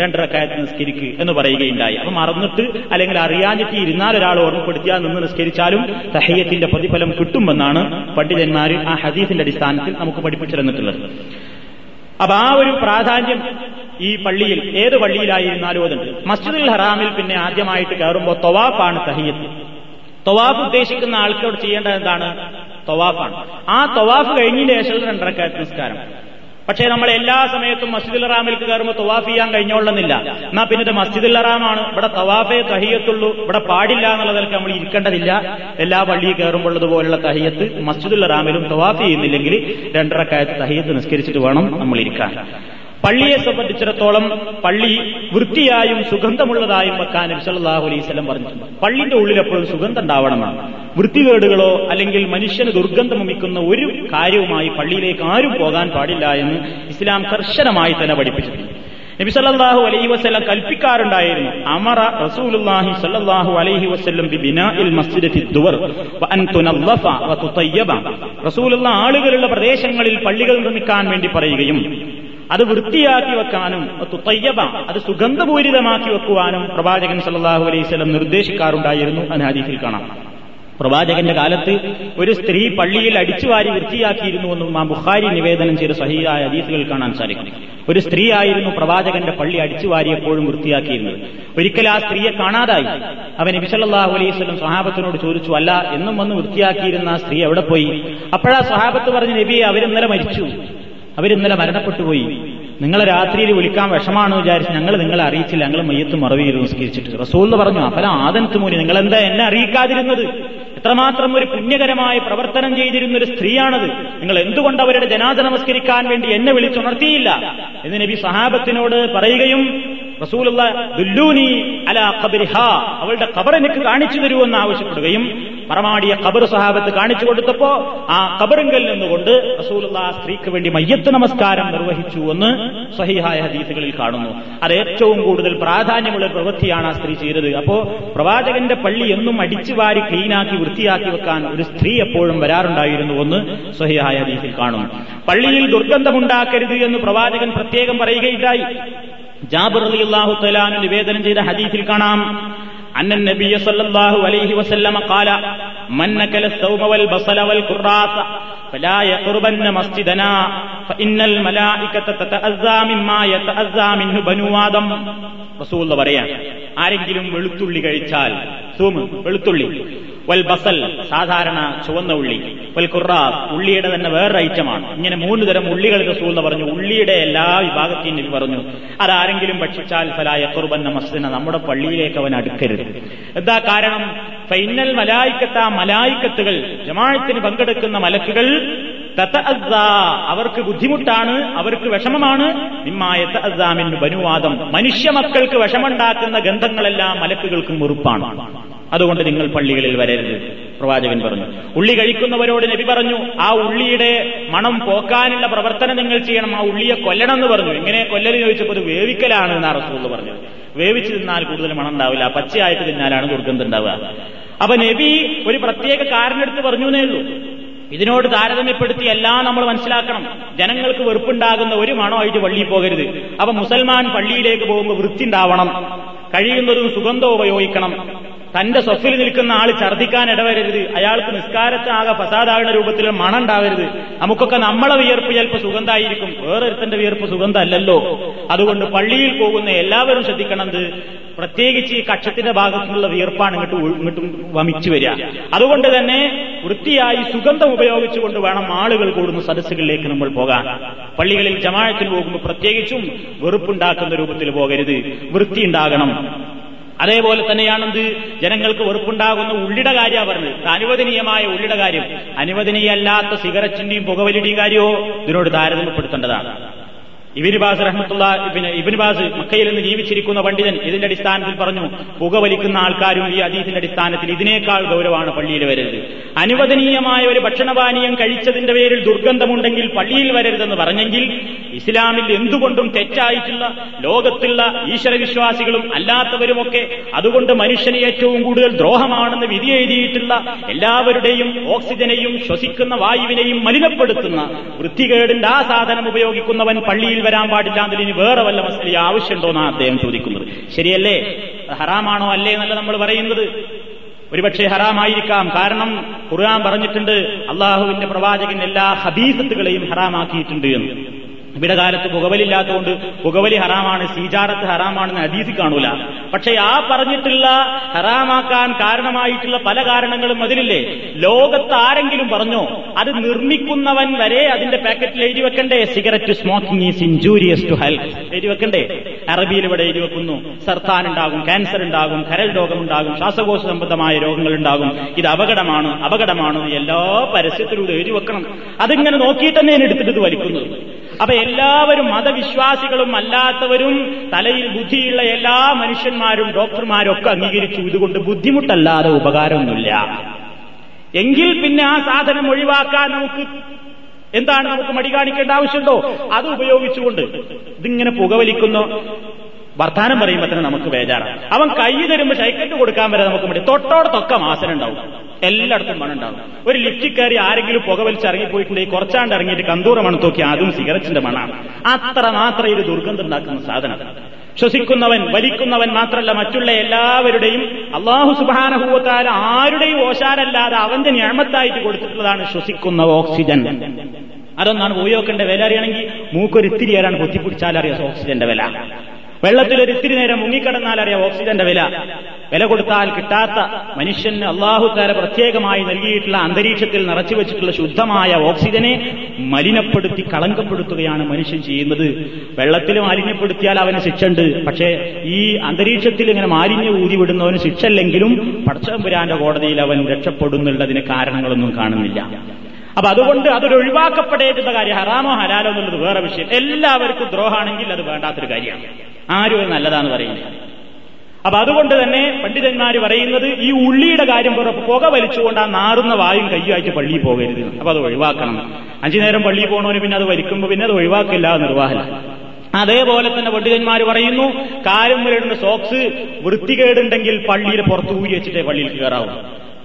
രണ്ട് റക്കായത്ത് നിസ്കരിക്ക് എന്ന് പറയുകയുണ്ടായി. അപ്പൊ മറന്നിട്ട് അല്ലെങ്കിൽ അറിയാഞ്ഞിട്ട് ഇരുന്നാൽ ഒരാൾ ഓർമ്മപ്പെടുത്തിയാൽ നിന്ന് നിസ്കരിച്ചാലും സഹയ്യത്തിന്റെ പ്രതിഫലം കിട്ടുമെന്നാണ് പണ്ഡിതന്മാർ ആ ഹദീസിന്റെ അടിസ്ഥാനത്തിൽ നമുക്ക് പഠിപ്പിച്ചു തന്നിട്ടുള്ളത്. അപ്പൊ ആ ഒരു പ്രാധാന്യം ഈ പള്ളിയിൽ ഏത് പള്ളിയിലായിരുന്നാലും അതുണ്ട്. മസ്ജിദുൽ ഹറാമിൽ പിന്നെ ആദ്യമായിട്ട് കയറുമ്പോൾ തൊവാഫാണ് സഹിയത്ത് തൊവാഫ് ഉദ്ദേശിക്കുന്ന ആൾക്കോട് ചെയ്യേണ്ടത് എന്താണ്? തൊവാഫാണ്. ആ തൊവാഫ് കഴിഞ്ഞതിന് ശേഷം രണ്ടരക്കാത്ത നിസ്കാരം. പക്ഷേ നമ്മൾ എല്ലാ സമയത്തും മസ്ജിദുൽ ഹറാമിലേക്ക് കയറുമ്പോൾ തവാഫ് ചെയ്യാൻ കഴിഞ്ഞോളുന്നില്ല എന്നാ പിന്നെ ഇത് മസ്ജിദുൽ റാമാണ് ഇവിടെ തവാഫേ തഹിയത്തുള്ളൂ. ഇവിടെ പാടില്ല എന്നുള്ളതൊക്കെ നമ്മൾ ഇരിക്കേണ്ടതില്ല. എല്ലാ പള്ളിയിൽ കയറുമ്പോഴതുപോലുള്ള തഹിയത്ത് മസ്ജിദുൽ ഹറാമിലും തവാഫ് ചെയ്യുന്നില്ലെങ്കിൽ രണ്ടരക്കാലത്ത് തഹിയത്ത് നിസ്കരിച്ചിട്ട് വേണം നമ്മൾ ഇരിക്കാൻ. പള്ളിയെ സംബന്ധിച്ചിടത്തോളം പള്ളി വൃത്തിയായും സുഗന്ധമുള്ളതായും വെക്കാൻ നബ്സല്ലാഹു അലൈഹി സ്വലം പറഞ്ഞിട്ടുണ്ട് പള്ളിന്റെ ഉള്ളിൽ എപ്പോഴും സുഗന്ധം ഉണ്ടാവണമെന്നാണ്. വൃത്തികേടുകളോ അല്ലെങ്കിൽ മനുഷ്യന് ദുർഗന്ധം വമിക്കുന്ന ഒരു കാര്യവുമായി പള്ളിയിലേക്ക് ആരും പോകാൻ പാടില്ല എന്ന് ഇസ്ലാം കർശനമായി തന്നെ പഠിപ്പിച്ചിട്ടുണ്ട്. നബി സല്ലാഹു അലൈഹി വസ്ലം കൽപ്പിക്കാറുണ്ടായിരുന്നു അമറ റസൂലുള്ളാഹി സല്ലല്ലാഹു അലൈഹി വസ്ലം റസൂലുള്ള ആളുകളുള്ള പ്രദേശങ്ങളിൽ പള്ളികൾ നിർമ്മിക്കാൻ വേണ്ടി പറയുകയും അത് വൃത്തിയാക്കി വെക്കാനും തുത്തയ്യബ അത് സുഗന്ധപൂരിതമാക്കി വെക്കുവാനും പ്രവാചകൻ സല്ലാഹു അലൈഹി വസല്ലം നിർദ്ദേശിക്കാറുണ്ടായിരുന്നു എന്ന് ഹദീസിൽ കാണാം. പ്രവാചകന്റെ കാലത്ത് ഒരു സ്ത്രീ പള്ളിയിൽ അടിച്ചുവാരി വൃത്തിയാക്കിയിരുന്നുവെന്നും ആ ബുഖാരി നിവേദനം ചെയ്ത സഹിയായ ഹദീസുകൾ കാണാൻ സാധിക്കും. ഒരു സ്ത്രീ ആയിരുന്നു പ്രവാചകന്റെ പള്ളി അടിച്ചുവാരിയപ്പോഴും വൃത്തിയാക്കിയിരുന്നത്. ഒരിക്കൽ ആ സ്ത്രീയെ കാണാതായി. അവൻ അലൈഹി സ്വലം സഹാബത്തിനോട് ചോദിച്ചു അല്ല എന്നും വന്ന് വൃത്തിയാക്കിയിരുന്ന ആ സ്ത്രീ എവിടെ പോയി? അപ്പോഴാ സഹാബത്ത് പറഞ്ഞ് നബിയെ അവരിന്നലെ മരിച്ചു. അവരിന്നലെ മരണപ്പെട്ടു പോയി നിങ്ങളെ രാത്രിയിൽ വിളിക്കാൻ വിഷമാണെന്ന് വിചാരിച്ച് ഞങ്ങൾ നിങ്ങളെ അറിയിച്ചില്ല. ഞങ്ങൾ മയ്യത്ത് മറവിയിൽ നിസ്കരിച്ചിട്ട് റസൂൽ എന്ന് പറഞ്ഞു അപ്പല ആദനത്ത് മൂലി നിങ്ങൾ എന്താ എന്നെ അറിയിക്കാതിരുന്നത്? എത്രമാത്രം ഒരു പുണ്യകരമായ പ്രവർത്തനം ചെയ്തിരുന്ന ഒരു സ്ത്രീയാണത്. നിങ്ങൾ എന്തുകൊണ്ട് അവരുടെ ജനാദ നമസ്കരിക്കാൻ വേണ്ടി എന്നെ വിളിച്ചുണർത്തിയില്ല? എന്ന് നബി സഹാബത്തിനോട് പറയുകയും റസൂലുള്ള ദുല്ലൂനി അല ഖബരിഹ. അവളുടെ ഖബർ എനിക്ക് കാണിച്ചു തരുമെന്ന് ആവശ്യപ്പെടുകയും മറമാടിയ കബർ സഹാബത്ത് കാണിച്ചു കൊടുത്തപ്പോ ആ കബറിങ്കൽ നിന്നുകൊണ്ട് റസൂലുള്ള സ്ത്രീക്ക് വേണ്ടി മയ്യത്ത് നമസ്കാരം നിർവഹിച്ചു എന്ന് സഹിഹായ ഹദീസുകളിൽ കാണുന്നു. അത് ഏറ്റവും കൂടുതൽ പ്രാധാന്യമുള്ള പ്രവൃത്തിയാണ് ആ സ്ത്രീ ചെയ്തത്. അപ്പോ പ്രവാചകന്റെ പള്ളി എന്നും അടിച്ചു വാരി ക്ലീനാക്കി വൃത്തിയാക്കി വെക്കാൻ ഒരു സ്ത്രീ എപ്പോഴും വരാറുണ്ടായിരുന്നു എന്ന് സഹിഹായ ഹദീസിൽ കാണുന്നു. പള്ളിയിൽ ദുർഗന്ധമുണ്ടാക്കരുത് എന്ന് പ്രവാചകൻ പ്രത്യേകം പറയുകയുണ്ടായി. ജാബിർ റളിയല്ലാഹു തലാനു നിവേദനം ചെയ്ത ഹദീസിൽ കാണാം. أن النبي صلى الله عليه وسلم قال من نكل الثوم والبصل والكراث فلا يقربن مسجدنا فإن الملائكة تتأذى مما يتأذى منه بنو آدم റസൂൽ പറയാൻ ആരെങ്കിലും വെളുത്തുള്ളി കഴിച്ചാൽ സൂമ് വെളുത്തുള്ളി വൽ ബസൽ സാധാരണ ചുവന്ന ഉള്ളി. വൽ കുറാ ഉള്ളിയുടെ തന്നെ വേറൊരു ഐറ്റമാണ്. ഇങ്ങനെ മൂന്ന് തരം ഉള്ളികൾ റസൂൽ പറഞ്ഞു. ഉള്ളിയുടെ എല്ലാ വിഭാഗത്തെയും നബി പറഞ്ഞു അതാരെങ്കിലും ഭക്ഷിച്ചാൽ ഫലായ കുർബൻ മസ്ജിദിന നമ്മുടെ പള്ളിയിലേക്ക് അവൻ അടുക്കരുത്. എന്താ കാരണം? ഫൈനൽ മലായിക്കത്ത മലായിക്കത്തുകൾ ജമാഴത്തിന് പങ്കെടുക്കുന്ന മലക്കുകൾ അവർക്ക് ബുദ്ധിമുട്ടാണ് അവർക്ക് വിഷമമാണ്. ബനുവാദം മനുഷ്യ മക്കൾക്ക് വിഷമുണ്ടാക്കുന്ന ഗന്ധങ്ങളെല്ലാം മലക്കുകൾക്കും വെറുപ്പാണ് അതുകൊണ്ട് നിങ്ങൾ പള്ളികളിൽ വരരുത്. പ്രവാചകൻ പറഞ്ഞു ഉള്ളി കഴിക്കുന്നവരോട് നബി പറഞ്ഞു ആ ഉള്ളിയുടെ മണം പോക്കാനുള്ള പ്രവർത്തനം നിങ്ങൾ ചെയ്യണം ആ ഉള്ളിയെ കൊല്ലണം എന്ന് പറഞ്ഞു. ഇങ്ങനെ കൊല്ലൽ ചോദിച്ചപ്പോൾ അത് വേവിക്കലാണ് എന്നാ റസൂൽ പറഞ്ഞത്. വേവിച്ച് തിന്നാൽ കൂടുതൽ മണം ഉണ്ടാവില്ല പച്ചയായിട്ട് തിന്നാലാണ് ദുർഗന്ധം ഉണ്ടാവുക. അപ്പൊ നബി ഒരു പ്രത്യേക കാരണെടുത്ത് പറഞ്ഞു എന്നേ ഉള്ളൂ. ഇതിനോട് താരതമ്യപ്പെടുത്തി എല്ലാം നമ്മൾ മനസ്സിലാക്കണം. ജനങ്ങൾക്ക് വെറുപ്പുണ്ടാകുന്ന ഒരു മണമായിട്ട് പള്ളിയിൽ പോകരുത്. അപ്പൊ മുസൽമാൻ പള്ളിയിലേക്ക് പോകുമ്പോൾ വൃത്തി ഉണ്ടാവണം. കഴിയുന്നതും സുഗന്ധം ഉപയോഗിക്കണം. തന്റെ സ്വഫിൽ നിൽക്കുന്ന ആൾ ഛർദ്ദിക്കാൻ ഇടവരരുത്. അയാൾക്ക് നിസ്കാരത്താകെ ഫസാദാകുന്ന രൂപത്തിൽ മണം ഉണ്ടാവരുത് നമുക്കൊക്കെ നമ്മളെ വിയർപ്പ് ചിലപ്പോൾ സുഗന്ധമായിരിക്കും വേറൊരുത്തന്റെ വിയർപ്പ് സുഗന്ധമല്ലല്ലോ. അതുകൊണ്ട് പള്ളിയിൽ പോകുന്ന എല്ലാവരും ശ്രദ്ധിക്കണത് പ്രത്യേകിച്ച് ഈ കക്ഷത്തിന്റെ ഭാഗത്തുനിന്നുള്ള വിയർപ്പാണ് ഇങ്ങോട്ട് ഇങ്ങോട്ടും വമിച്ചു വരിക. അതുകൊണ്ട് തന്നെ വൃത്തിയായി സുഗന്ധം ഉപയോഗിച്ചുകൊണ്ട് വേണം ആളുകൾ കൂടുന്ന സദസ്സുകളിലേക്ക് നമ്മൾ പോകാൻ. പള്ളികളിൽ ജമാഴത്തിന് പോകുമ്പോൾ പ്രത്യേകിച്ചും വെറുപ്പുണ്ടാക്കുന്ന രൂപത്തിൽ പോകരുത്. വൃത്തി അതേപോലെ തന്നെയാണെന്ത്? ജനങ്ങൾക്ക് വെറുപ്പുണ്ടാകുന്ന ഉള്ളിട കാര്യമാണ് പറഞ്ഞത്. അനുവദനീയമായ ഉള്ളിട കാര്യം. അനുവദനീയമല്ലാത്ത സിഗരറ്റിന്റെയും പുകവലിയുടെയും കാര്യമോ ഇതിനോട് താരതമ്യപ്പെടുത്തേണ്ടതാണ്. ഇബിനിബാസ് റഹ്മത്തുള്ള പിന്നെ ഇബിനിബാസ് മക്കയിൽ നിന്ന് ജീവിച്ചിരിക്കുന്ന പണ്ഡിതൻ ഇതിന്റെ അടിസ്ഥാനത്തിൽ പറഞ്ഞു പുകവലിക്കുന്ന ആൾക്കാരും ഈ അതീതിന്റെ അടിസ്ഥാനത്തിൽ ഇതിനേക്കാൾ ഗൗരവമാണ് പള്ളിയിൽ വരരുത്. അനുവദനീയമായ ഒരു ഭക്ഷണപാനീയം കഴിച്ചതിന്റെ പേരിൽ ദുർഗന്ധമുണ്ടെങ്കിൽ പള്ളിയിൽ വരരുതെന്ന് പറഞ്ഞെങ്കിൽ ഇസ്ലാമിൽ എന്തുകൊണ്ടും തെറ്റായിട്ടുള്ള ലോകത്തുള്ള ഈശ്വരവിശ്വാസികളും അല്ലാത്തവരുമൊക്കെ അതുകൊണ്ട് മനുഷ്യന് ഏറ്റവും കൂടുതൽ ദ്രോഹമാണെന്ന് വിധി എഴുതിയിട്ടുള്ള എല്ലാവരുടെയും ഓക്സിജനെയും ശ്വസിക്കുന്ന വായുവിനെയും മലിനപ്പെടുത്തുന്ന വൃത്തികേടിന്റെ ആ സാധനം ഉപയോഗിക്കുന്നവൻ പള്ളിയിൽ വരാൻ പാടില്ല എന്നതിൽ ഇനി വേറെ വല്ല മസ്ലി ആവശ്യമുണ്ടോന്നാണ് അദ്ദേഹം ചോദിക്കുന്നത്. ശരിയല്ലേ? ഹറാമാണോ അല്ലേ എന്നല്ല നമ്മൾ പറയുന്നത്. ഒരുപക്ഷെ ഹറാമായിരിക്കാം. കാരണം ഖുർആൻ പറഞ്ഞിട്ടുണ്ട് അള്ളാഹുവിന്റെ പ്രവാചകൻ എല്ലാ ഹബീസത്തുകളെയും ഹറാമാക്കിയിട്ടുണ്ട് എന്ന്. ഇവിടെ കാലത്ത് പുകവലില്ലാത്തതുകൊണ്ട് പുകവലി ഹറാമാണ് സീജാറത്ത് ഹറാമാണെന്ന് അതീതി കാണൂല. പക്ഷെ ആ പറഞ്ഞിട്ടുള്ള ഹറാമാക്കാൻ കാരണമായിട്ടുള്ള പല കാരണങ്ങളും അതിലില്ലേ? ലോകത്ത് ആരെങ്കിലും പറഞ്ഞോ അത് നിർമ്മിക്കുന്നവൻ വരെ അതിന്റെ പാക്കറ്റിൽ എഴുതി വെക്കണ്ടേ? Cigarette smoking is injurious to health എഴുതി വെക്കണ്ടേ? അറബിയിൽ ഇവിടെ എഴുതി വെക്കുന്നു. സർത്താൻ ഉണ്ടാകും ക്യാൻസർ ഉണ്ടാകും കരൽ രോഗമുണ്ടാകും ശ്വാസകോശ സംബന്ധമായ രോഗങ്ങൾ ഉണ്ടാകും. ഇത് അപകടമാണ് അപകടമാണ് എല്ലാ പരസ്യത്തിലൂടെ എഴുതി വെക്കണം. അതിങ്ങനെ നോക്കിയിട്ട് തന്നെ എടുത്തിട്ട് ഇത് വലിക്കുന്നത്. അപ്പൊ എല്ലാവരും മതവിശ്വാസികളും അല്ലാത്തവരും തലയിൽ ബുദ്ധിയുള്ള എല്ലാ മനുഷ്യന്മാരും ഡോക്ടർമാരൊക്കെ അംഗീകരിച്ചു. ഇതുകൊണ്ട് ബുദ്ധിമുട്ടല്ലാതെ ഉപകാരമൊന്നുമില്ല. എങ്കിൽ പിന്നെ ആ സാധനം ഒഴിവാക്കാൻ നമുക്ക് എന്താണ് നമുക്ക് മടി കാണിക്കേണ്ട ആവശ്യമുണ്ടോ? അത് ഉപയോഗിച്ചുകൊണ്ട് ഇതിങ്ങനെ പുകവലിക്കുന്നു. വർത്താനം പറയുമ്പോൾ തന്നെ നമുക്ക് ബേജാറാണ്. അവൻ കൈ തരുമ്പോൾ ഷൈക്കറ്റ് കൊടുക്കാൻ വരെ നമുക്ക് മടി. തൊട്ടോടത്തൊക്കെ മാസനം ഉണ്ടാവും എല്ലായിടത്തും മണുണ്ടാവും ഒരു ലിഫ്റ്റിൽ കയറി ആരെങ്കിലും പുകവലിച്ച് ഇറങ്ങിപ്പോയിട്ടുണ്ടെങ്കിൽ കുറച്ചാണ്ട് ഇറങ്ങിയിട്ട് കന്തൂറ മണം നോക്കി അതും സിഗരറ്റിന്റെ മണാണ് അത്ര മാത്രം ഇത് ദുർഗന്ധം ഉണ്ടാക്കുന്ന സാധനം. ശ്വസിക്കുന്നവൻ വലിക്കുന്നവൻ മാത്രമല്ല മറ്റുള്ള എല്ലാവരുടെയും അള്ളാഹു സുബാനഹൂവത്താല ആരുടെയും ഓശാരല്ലാതെ അവന്റെ ഞാമത്തായിട്ട് കൊടുത്തിട്ടുള്ളതാണ് ശ്വസിക്കുന്ന ഓക്സിജൻ. അതൊന്നാണ് ഉപയോഗിക്കേണ്ട വില അറിയണമെങ്കിൽ മൂക്കൊരിത്തിരി ഏറാണ് പൊത്തിപ്പിടിച്ചാൽ അറിയാം ഓക്സിജന്റെ വില. വെള്ളത്തിൽ ഒരു ഇത്തിരി നേരം മുങ്ങിക്കിടന്നാൽ അറിയാം ഓക്സിജന്റെ വില. വില കൊടുത്താൽ കിട്ടാത്ത മനുഷ്യന് അള്ളാഹുത്താര പ്രത്യേകമായി നൽകിയിട്ടുള്ള അന്തരീക്ഷത്തിൽ നിറച്ചു വെച്ചിട്ടുള്ള ശുദ്ധമായ ഓക്സിജനെ മലിനപ്പെടുത്തി കളങ്കപ്പെടുത്തുകയാണ് മനുഷ്യൻ ചെയ്യുന്നത്. വെള്ളത്തിൽ മാലിന്യപ്പെടുത്തിയാൽ അവന് ശിക്ഷയുണ്ട്. പക്ഷേ ഈ അന്തരീക്ഷത്തിൽ ഇങ്ങനെ മാലിന്യ ഊതി വിടുന്നവന് ശിക്ഷല്ലെങ്കിലും പടച്ചമ്പുരാന്റെ കോടതിയിൽ അവൻ രക്ഷപ്പെടുന്നുള്ളതിന് കാരണങ്ങളൊന്നും കാണുന്നില്ല. അപ്പൊ അതുകൊണ്ട് അതൊരു ഒഴിവാക്കപ്പെടേണ്ടുന്ന കാര്യം ഹറാമോ ഹലാലോ എന്നുള്ളത് വേറെ വിഷയം. എല്ലാവർക്കും ദ്രോഹാണെങ്കിൽ അത് വേണ്ടാത്തൊരു കാര്യമാണ്. ആരും നല്ലതാന്ന് പറയുന്നത് അപ്പൊ അതുകൊണ്ട് തന്നെ പണ്ഡിതന്മാർ പറയുന്നത് ഈ ഉള്ളിയുടെ കാര്യം പുറത്ത് പുക വലിച്ചുകൊണ്ട് ആ നാറുന്ന വായും കയ്യുമായിട്ട് പള്ളിയിൽ പോകരുത്. അപ്പൊ അത് ഒഴിവാക്കണം. അഞ്ചു നേരം പള്ളിയിൽ പോകണവന് പിന്നെ അത് വലിക്കുമ്പോൾ പിന്നെ അത് ഒഴിവാക്കില്ല നിർവാഹന അതേപോലെ തന്നെ പണ്ഡിതന്മാർ പറയുന്നു കാലം വരേണ്ട സോക്സ് വൃത്തികേടുണ്ടെങ്കിൽ പള്ളിയിൽ പുറത്തു ഊരി വെച്ചിട്ടേ പള്ളിയിൽ കയറാവൂ.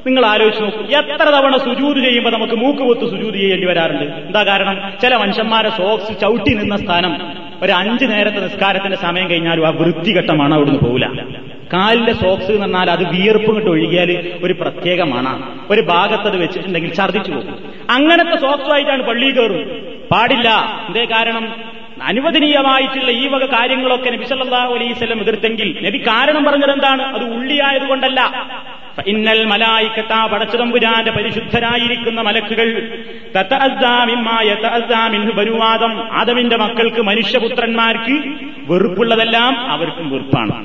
നിങ്ങൾ ആലോചിച്ച് നോക്കൂ. എത്ര തവണ സുജൂത് ചെയ്യുമ്പോൾ നമുക്ക് മൂക്ക് പൊത്ത് സുജൂത് ചെയ്യേണ്ടി വരാറുണ്ട്? എന്താ കാരണം? ചില മനുഷ്യന്മാരെ സോക്സ് ചവിട്ടി നിന്ന സ്ഥാനം ഒരു അഞ്ചു നേരത്തെ നിസ്കാരത്തിന്റെ സമയം കഴിഞ്ഞാലും ആ വൃത്തിഘട്ടമാണ് അവിടുന്ന് പോകില്ല കാലിന്റെ സോക്സ് എന്ന് പറഞ്ഞാൽ അത് വിയർപ്പ് കിട്ട് ഒഴുകിയാൽ ഒരു പ്രത്യേകമാണ്. ഒരു ഭാഗത്തത് വെച്ചിട്ടുണ്ടെങ്കിൽ ഛർദ്ദിച്ചു പോകും. അങ്ങനത്തെ സോക്സുമായിട്ടാണ് പള്ളിയിൽ കയറും. പാടില്ല. എന്തേ കാരണം? അനുവദനീയമായിട്ടുള്ള ഈ വക കാര്യങ്ങളൊക്കെ നബി വസല്ലം എതിർത്തെങ്കിൽ നബി കാരണം പറഞ്ഞത് എന്താണ്? അത് ഉള്ളിയായതുകൊണ്ടല്ല. ഇന്നൽ മലായിക്കത്ത പടച്ചതമ്പുരാന്റെ പരിശുദ്ധരായിരിക്കുന്ന മലക്കുകൾ ബനുവാദം ആദമിന്റെ മക്കൾക്ക് മനുഷ്യപുത്രന്മാർക്ക് വെറുപ്പുള്ളതെല്ലാം അവർക്കും വെറുപ്പാണ്.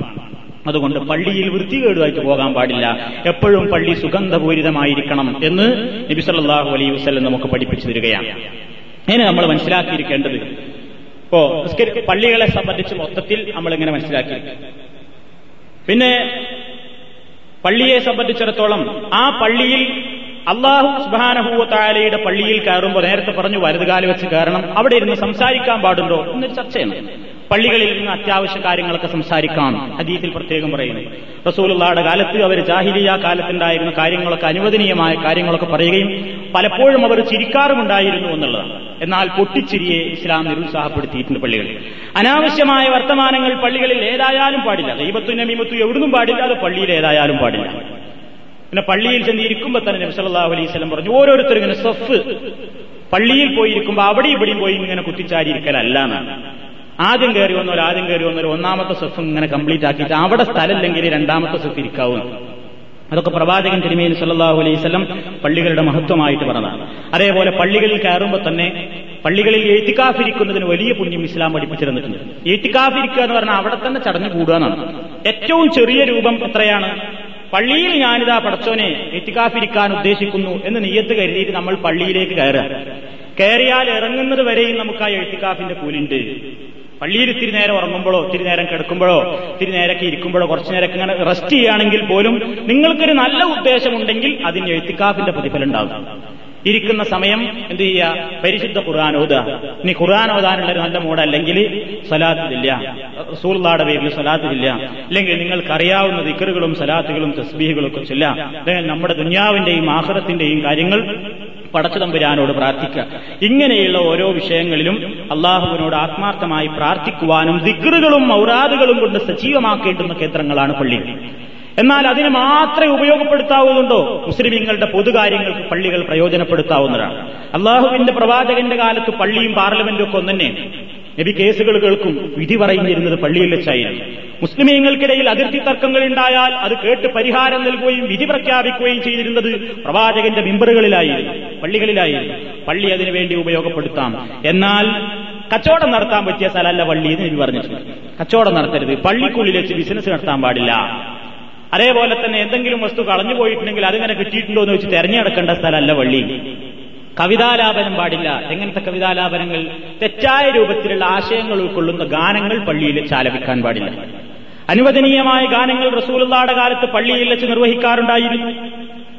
അതുകൊണ്ട് പള്ളിയിൽ വൃത്തികേടുമായിട്ട് പോകാൻ പാടില്ല. എപ്പോഴും പള്ളി സുഗന്ധപൂരിതമായിരിക്കണം എന്ന് നബി സല്ലല്ലാഹു അലൈഹി വസല്ലം നമുക്ക് പഠിപ്പിച്ചു തരികയാണ്. അതിനെ നമ്മൾ മനസ്സിലാക്കിയിരിക്കേണ്ടത് ഇപ്പോ പള്ളികളെ സംബന്ധിച്ച് മൊത്തത്തിൽ നമ്മൾ ഇങ്ങനെ മനസ്സിലാക്കി. പിന്നെ പള്ളിയെ സംബന്ധിച്ചിടത്തോളം ആ പള്ളിയിൽ അള്ളാഹു സുബാനഹൂവത്തായാലയുടെ പള്ളിയിൽ കയറുമ്പോൾ നേരത്തെ പറഞ്ഞു വലതുകാലി വെച്ച് കയറണം. അവിടെ ഇരുന്ന് സംസാരിക്കാൻ പാടുണ്ടോ? എന്നൊരു ചർച്ചയാണ് പള്ളികളിൽ നിന്ന് അത്യാവശ്യ കാര്യങ്ങളൊക്കെ സംസാരിക്കാം. ഹദീസിൽ പ്രത്യേകം പറയുന്നു. റസൂലുള്ളായുടെ കാലത്ത് അവർ ജാഹിലിയ കാലത്തുണ്ടായിരുന്ന കാര്യങ്ങളൊക്കെ അനുവദനീയമായ കാര്യങ്ങളൊക്കെ പറയുകയും പലപ്പോഴും അവർ ചിരിക്കാറുമുണ്ടായിരുന്നു എന്നുള്ളതാണ്. എന്നാൽ പൊട്ടിച്ചിരിയെ ഇസ്ലാം നിരുത്സാഹപ്പെടുത്തിയിട്ടുണ്ട് പള്ളികളിൽ. അനാവശ്യമായ വർത്തമാനങ്ങൾ പള്ളികളിൽ ഏതായാലും പാടില്ല. ദൈവത്തു നമീമത്തു എവിടുന്നും പാടില്ല അത് പള്ളിയിൽ ഏതായാലും പാടില്ല. പിന്നെ പള്ളിയിൽ ചെന്ന് ഇരിക്കുമ്പോൾ തന്നെ നബി സല്ലല്ലാഹു അലൈഹി വസല്ലം പറഞ്ഞു ഓരോരുത്തരും ഇങ്ങനെ സഫ്. പള്ളിയിൽ പോയിരിക്കുമ്പോൾ അവിടെ ഇവിടെയും പോയി ഇങ്ങനെ കുത്തിച്ചാരിയിരിക്കലല്ല എന്നാണ്. ആദ്യം കയറി വന്നവർ ആദ്യം കയറി വന്നവർ ഒന്നാമത്തെ സെഫ് ഇങ്ങനെ കംപ്ലീറ്റ് ആക്കിയിട്ട് അവിടെ സ്ഥലമില്ലെങ്കിൽ രണ്ടാമത്തെ സെഫ് ഇരിക്കാവും. അതൊക്കെ പ്രവാചകൻ തിരുമേനി സല്ലാഹു അലൈഹി വസല്ലം പള്ളികളുടെ മഹത്വമായിട്ട് പറഞ്ഞതാണ്. അതേപോലെ പള്ളികളിൽ കയറുമ്പോൾ തന്നെ പള്ളികളിൽ ഏറ്റിക്കാഫിരിക്കുന്നതിന് വലിയ പുണ്യം ഇസ്ലാം പഠിപ്പിച്ചിരുന്നിട്ടുണ്ട്. ഏറ്റിക്കാഫിരിക്കുക എന്ന് പറഞ്ഞാൽ അവിടെ തന്നെ ചടഞ്ഞു കൂടുക എന്നാണ്. ഏറ്റവും ചെറിയ രൂപം എത്രയാണ്? പള്ളിയിൽ ഞാനിതാ പടച്ചോനെ എത്തിക്കാഫിരിക്കാൻ ഉദ്ദേശിക്കുന്നു എന്ന് നീയത്ത് കരുതിയിട്ട് നമ്മൾ പള്ളിയിലേക്ക് കയറുക. കയറിയാൽ ഇറങ്ങുന്നത് വരെയും നമുക്ക് ആ എഴുത്തിക്കാഫിന്റെ കൂലുണ്ട്. പള്ളിയിൽ ഇത്തിരി നേരം ഉറങ്ങുമ്പോഴോ ഇത്തിരി നേരം കിടക്കുമ്പോഴോ ഇത്തിരി നേരൊക്കെ ഇരിക്കുമ്പോഴോ കുറച്ചു നേരമൊക്കെ ഇങ്ങനെ റെസ്റ്റ് ചെയ്യുകയാണെങ്കിൽ പോലും നിങ്ങൾക്കൊരു നല്ല ഉദ്ദേശമുണ്ടെങ്കിൽ അതിന് എഴുത്തിക്കാഫിന്റെ പ്രതിഫലം ഉണ്ടാകും ഇരിക്കുന്ന സമയം എന്ത് ചെയ്യുക? പരിശുദ്ധ ഖുർആൻ ഓതുക. ഇനി ഖുർആൻ ഓതാനുള്ള ഒരു നല്ല മൂടല്ലെങ്കിൽ സലാത്തില്ല റസൂൽദാടെ പേരിൽ സലാത്തില്ല അല്ലെങ്കിൽ നിങ്ങൾക്കറിയാവുന്ന ദിക്കറുകളും സലാത്തുകളും തസ്ബീഹുകളും ഒക്കെ ചൊല്ലാം. നമ്മുടെ ദുന്യാവിന്റെയും ആഹ്റത്തിന്റെയും കാര്യങ്ങൾ പടച്ചുതമ്പുരാനോട് പ്രാർത്ഥിക്കുക. ഇങ്ങനെയുള്ള ഓരോ വിഷയങ്ങളിലും അള്ളാഹുവിനോട് ആത്മാർത്ഥമായി പ്രാർത്ഥിക്കുവാനും ദിക്റുകളും ഔറാദുകളും കൊണ്ട് സജീവമാക്കേണ്ടുന്ന കേന്ദ്രങ്ങളാണ് പള്ളി. എന്നാൽ അതിന് മാത്രമേ ഉപയോഗപ്പെടുത്താവുന്നുണ്ടോ മുസ്ലിമീങ്ങളുടെ പൊതുകാര്യങ്ങൾക്ക് പള്ളികൾ പ്രയോജനപ്പെടുത്താവുന്നതാണ്. അള്ളാഹുവിന്റെ പ്രവാചകന്റെ കാലത്ത് പള്ളിയും പാർലമെന്റും ഒക്കെ ഒന്നെ നബി കേസുകൾ കേൾക്കും വിധി പറയുന്നിരുന്നത് പള്ളിയിൽ വെച്ചായിരുന്നു. മുസ്ലിമീങ്ങൾക്കിടയിൽ അതിർത്തി തർക്കങ്ങൾ ഉണ്ടായാൽ അത് കേട്ട് പരിഹാരം നൽകുകയും വിധി പ്രഖ്യാപിക്കുകയും ചെയ്തിരുന്നത് പ്രവാചകന്റെ മിമ്പറുകളിലായിരുന്നു പള്ളികളിലായിരുന്നു. പള്ളി അതിനുവേണ്ടി ഉപയോഗപ്പെടുത്താം. എന്നാൽ കച്ചവടം നടത്താൻ പറ്റിയ സ്ഥലമല്ല പള്ളി എന്ന് നബി പറഞ്ഞിട്ടുണ്ട്. കച്ചവടം നടത്തരുത്. പള്ളിക്കുള്ളിൽ വെച്ച് ബിസിനസ് നടത്താൻ പാടില്ല. അതേപോലെ തന്നെ എന്തെങ്കിലും വസ്തു കളഞ്ഞു പോയിട്ടുണ്ടെങ്കിൽ അതിങ്ങനെ കിട്ടിയിട്ടുണ്ടോ എന്ന് വെച്ച് തെരഞ്ഞെടുക്കേണ്ട സ്ഥലമല്ല പള്ളി. കവിതാലാപനം പാടില്ല. എങ്ങനത്തെ കവിതാലാപനങ്ങൾ? തെറ്റായ രൂപത്തിലുള്ള ആശയങ്ങൾ ഉൾക്കൊള്ളുന്ന ഗാനങ്ങൾ പള്ളിയിൽ ചാലപിക്കാൻ പാടില്ല. അനുവദനീയമായ ഗാനങ്ങൾ റസൂലുള്ളാടെ കാലത്ത് പള്ളിയിൽ വെച്ച് നിർവഹിക്കാറുണ്ടായിരുന്നു.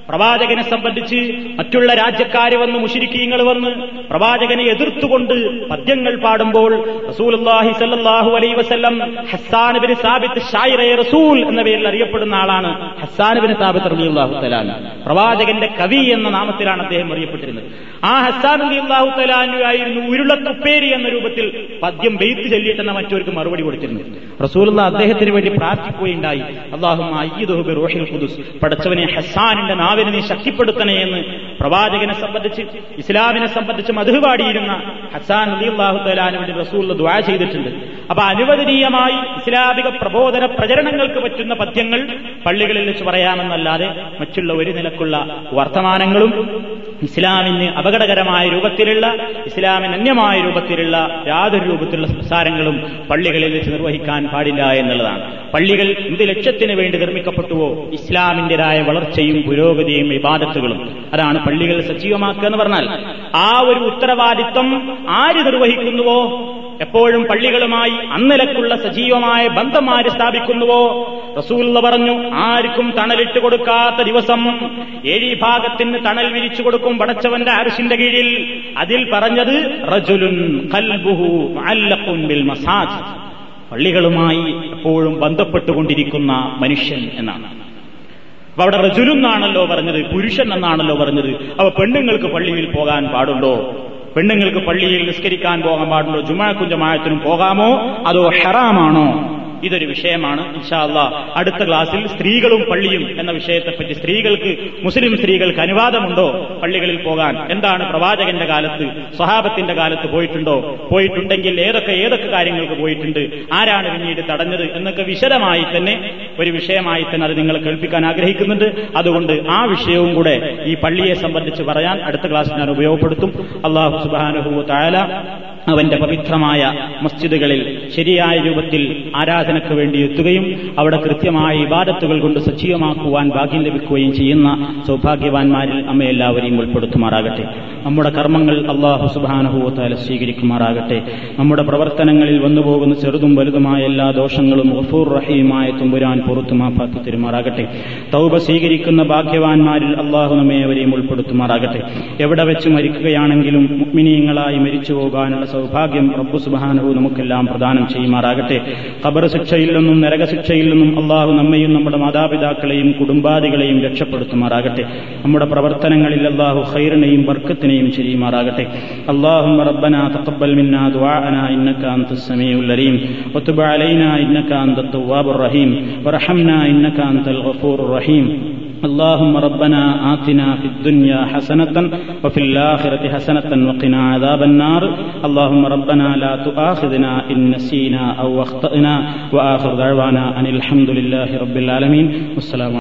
പ്രവാചകനെ സംബന്ധിച്ച് മറ്റുള്ള രാജ്യക്കാര് വന്ന് മുഷിരിക്കീങ്ങൾ വന്ന് പ്രവാചകനെ എതിർത്തുകൊണ്ട് പദ്യങ്ങൾ പാടുമ്പോൾ റസൂലുള്ളാഹി സല്ലല്ലാഹു അലൈഹി വസല്ലം ഹസ്സാൻ ബിൻ സാബിത്ത് ഷായിറെ റസൂൽ എന്ന പേരിൽ അറിയപ്പെടുന്ന ആളാണ് ഹസ്സാൻ ബിൻ സാബിത്ത് റളിയല്ലാഹു തലാൻ പ്രവാചകന്റെ കവി എന്ന നാമത്തിലാണ് അദ്ദേഹം അറിയപ്പെട്ടിരുന്നത്. ആ ഹസ്സാൻ റളിയല്ലാഹു തആല ആയിരുന്നു ഉരുളത്തുപ്പേരി എന്ന രൂപത്തിൽ പദ്യം വെയ്ത്ത് ചൊല്ലിയിട്ടെന്ന മറ്റവർക്ക് മറുപടി കൊടുത്തിരുന്നത്. റസൂലുള്ള അദ്ദേഹത്തിന് വേണ്ടി പ്രാർത്ഥിക്കുകയുണ്ടായി. അള്ളാഹു റൂഹിൽ ഖുദുസ്. പഠിച്ചവനെ ഹസ്സാനിന്റെ നാവിനെ നീ ശക്തിപ്പെടുത്തണേ എന്ന് പ്രവാചകനെ സംബന്ധിച്ച് ഇസ്ലാമിനെ സംബന്ധിച്ച് മധുപാടിയിരുന്ന ഹസാൻ അലിഹു വേണ്ടി റസൂൽ ദ്വാ ചെയ്തിട്ടുണ്ട്. അപ്പൊ അനുവദനീയമായി ഇസ്ലാമിക പ്രബോധന പ്രചരണങ്ങൾക്ക് പറ്റുന്ന പദ്യങ്ങൾ പള്ളികളിൽ വെച്ച് പറയാമെന്നല്ലാതെ മറ്റുള്ള ഒരു നിലക്കുള്ള വർത്തമാനങ്ങളും ഇസ്ലാമിന് അപകടകരമായ രൂപത്തിലുള്ള ഇസ്ലാമിന് അന്യമായ രൂപത്തിലുള്ള യാതൊരു രൂപത്തിലുള്ള സംസാരങ്ങളും പള്ളികളിൽ വെച്ച് നിർവഹിക്കാൻ പാടില്ല എന്നുള്ളതാണ്. പള്ളികൾ എന്ത് ലക്ഷ്യത്തിന് വേണ്ടി നിർമ്മിക്കപ്പെട്ടുവോ ഇസ്ലാമിന്റേതായ വളർച്ചയും പുരോഗതിയും വിവാദത്തുകളും അതാണ് പള്ളികൾ സജീവമാക്കുക എന്ന് പറഞ്ഞാൽ ആ ഒരു ഉത്തരവാദിത്വം ആര് നിർവഹിക്കുന്നുവോ? എപ്പോഴും പള്ളികളുമായി അന്നിലക്കുള്ള സജീവമായ ബന്ധം ആര് സ്ഥാപിക്കുന്നുവോ? റസൂല്ല പറഞ്ഞു ആർക്കും തണലിട്ട് കൊടുക്കാത്ത ദിവസം ഏഴീ ഭാഗത്തിന് തണൽ വിരിച്ചു കൊടുക്കും പടച്ചവന്റെ അരിശിന്റെ കീഴിൽ. അതിൽ പറഞ്ഞത് റജുലുൻ ബിൽ മസാജ് പള്ളികളുമായി എപ്പോഴും ബന്ധപ്പെട്ടുകൊണ്ടിരിക്കുന്ന മനുഷ്യൻ എന്നാണ്. അപ്പൊ അവിടെ റജുലും എന്നാണല്ലോ പറഞ്ഞത് പുരുഷൻ എന്നാണല്ലോ പറഞ്ഞത്. അപ്പൊ പെണ്ണുങ്ങൾക്ക് പള്ളിയിൽ പോകാൻ പാടുണ്ടോ? പെണ്ണുങ്ങൾക്ക് പള്ളിയിൽ നിസ്കരിക്കാൻ പോകാൻ പാടുള്ളൂ ജുമാക്കും ജമായത്തിനും പോകാമോ? അതോ ഹറാമാണോ? ഇതൊരു വിഷയമാണ് ഇൻഷാല്ല അടുത്ത ക്ലാസ്സിൽ സ്ത്രീകളും പള്ളിയും എന്ന വിഷയത്തെപ്പറ്റി സ്ത്രീകൾക്ക് മുസ്ലിം സ്ത്രീകൾക്ക് അനുവാദമുണ്ടോ പള്ളികളിൽ പോകാൻ? എന്താണ് പ്രവാചകന്റെ കാലത്ത് സ്വഹാബത്തിന്റെ കാലത്ത് പോയിട്ടുണ്ടോ? പോയിട്ടുണ്ടെങ്കിൽ ഏതൊക്കെ ഏതൊക്കെ കാര്യങ്ങൾക്ക് പോയിട്ടുണ്ട്? ആരാണ് പിന്നീട് തടഞ്ഞത് എന്നൊക്കെ വിശദമായി തന്നെ ഒരു വിഷയമായി തന്നെ അത് നിങ്ങൾ കേൾപ്പിക്കാൻ ആഗ്രഹിക്കുന്നുണ്ട്. അതുകൊണ്ട് ആ വിഷയവും കൂടെ ഈ പള്ളിയെ സംബന്ധിച്ച് പറയാൻ അടുത്ത ക്ലാസ്സിൽ ഞാൻ ഉപയോഗപ്പെടുത്തും. അള്ളാഹു സുബാനുഹു തായാല അവന്റെ പവിത്രമായ മസ്ജിദുകളിൽ ശരിയായ രൂപത്തിൽ ആരാധനയ്ക്ക് വേണ്ടി എത്തുകയും അവിടെ കൃത്യമായ ഇബാദത്തുകൾ കൊണ്ട് സജീവമാക്കുവാൻ ഭാഗ്യം ലഭിക്കുകയും ചെയ്യുന്ന സൗഭാഗ്യവാന്മാരിൽ അമ്മയെല്ലാവരെയും ഉൾപ്പെടുത്തുമാറാകട്ടെ. നമ്മുടെ കർമ്മങ്ങൾ അള്ളാഹു സുബാനുഭൂത്താല സ്വീകരിക്കുമാറാകട്ടെ. നമ്മുടെ പ്രവർത്തനങ്ങളിൽ വന്നുപോകുന്ന ചെറുതും വലുതുമായ എല്ലാ ദോഷങ്ങളും ഗഫൂർ റഹീമായ തുമ്പുരാൻ പുറത്തു മാപ്പാക്കി തരുമാറാകട്ടെ തൗബ സ്വീകരിക്കുന്ന ഭാഗ്യവാന്മാരിൽ അള്ളാഹു നമ്മെ അവരെയും ഉൾപ്പെടുത്തുമാറാകട്ടെ എവിടെ വെച്ച് മരിക്കുകയാണെങ്കിലും മുഗ്മിനീയങ്ങളായി മരിച്ചു പോകാനുള്ള സൗഭാഗ്യം റബ്ബു സുബാനഹു നമുക്കെല്ലാം പ്രദാനം ചെയ്യുമാറാകട്ടെ ഖബർ ശിക്ഷയിൽ നിന്നും നരകശിക്ഷയിൽ നിന്നും അള്ളാഹു നമ്മയും നമ്മുടെ മാതാപിതാക്കളെയും കുടുംബാദികളെയും രക്ഷപ്പെടുത്തുമാറാകട്ടെ നമ്മുടെ പ്രവർത്തനങ്ങളിൽ അള്ളാഹു ഖൈറിനെയും ബർക്കത്തിനെയും ചെയ്യുമാറാകട്ടെ اللهم ربنا تقبل منا دعاءنا إنك أنت السميع العليم وتب علينا إنك أنت التواب الرحيم وارحمنا إنك أنت الغفور الرحيم. اللهم ربنا آتنا في الدنيا حسنة وفي الآخرة حسنة وقنا عذاب النار. اللهم ربنا لا تؤاخذنا إن نسينا أو أخطأنا. وآخر دعوانا أن الحمد لله رب العالمين. والسلام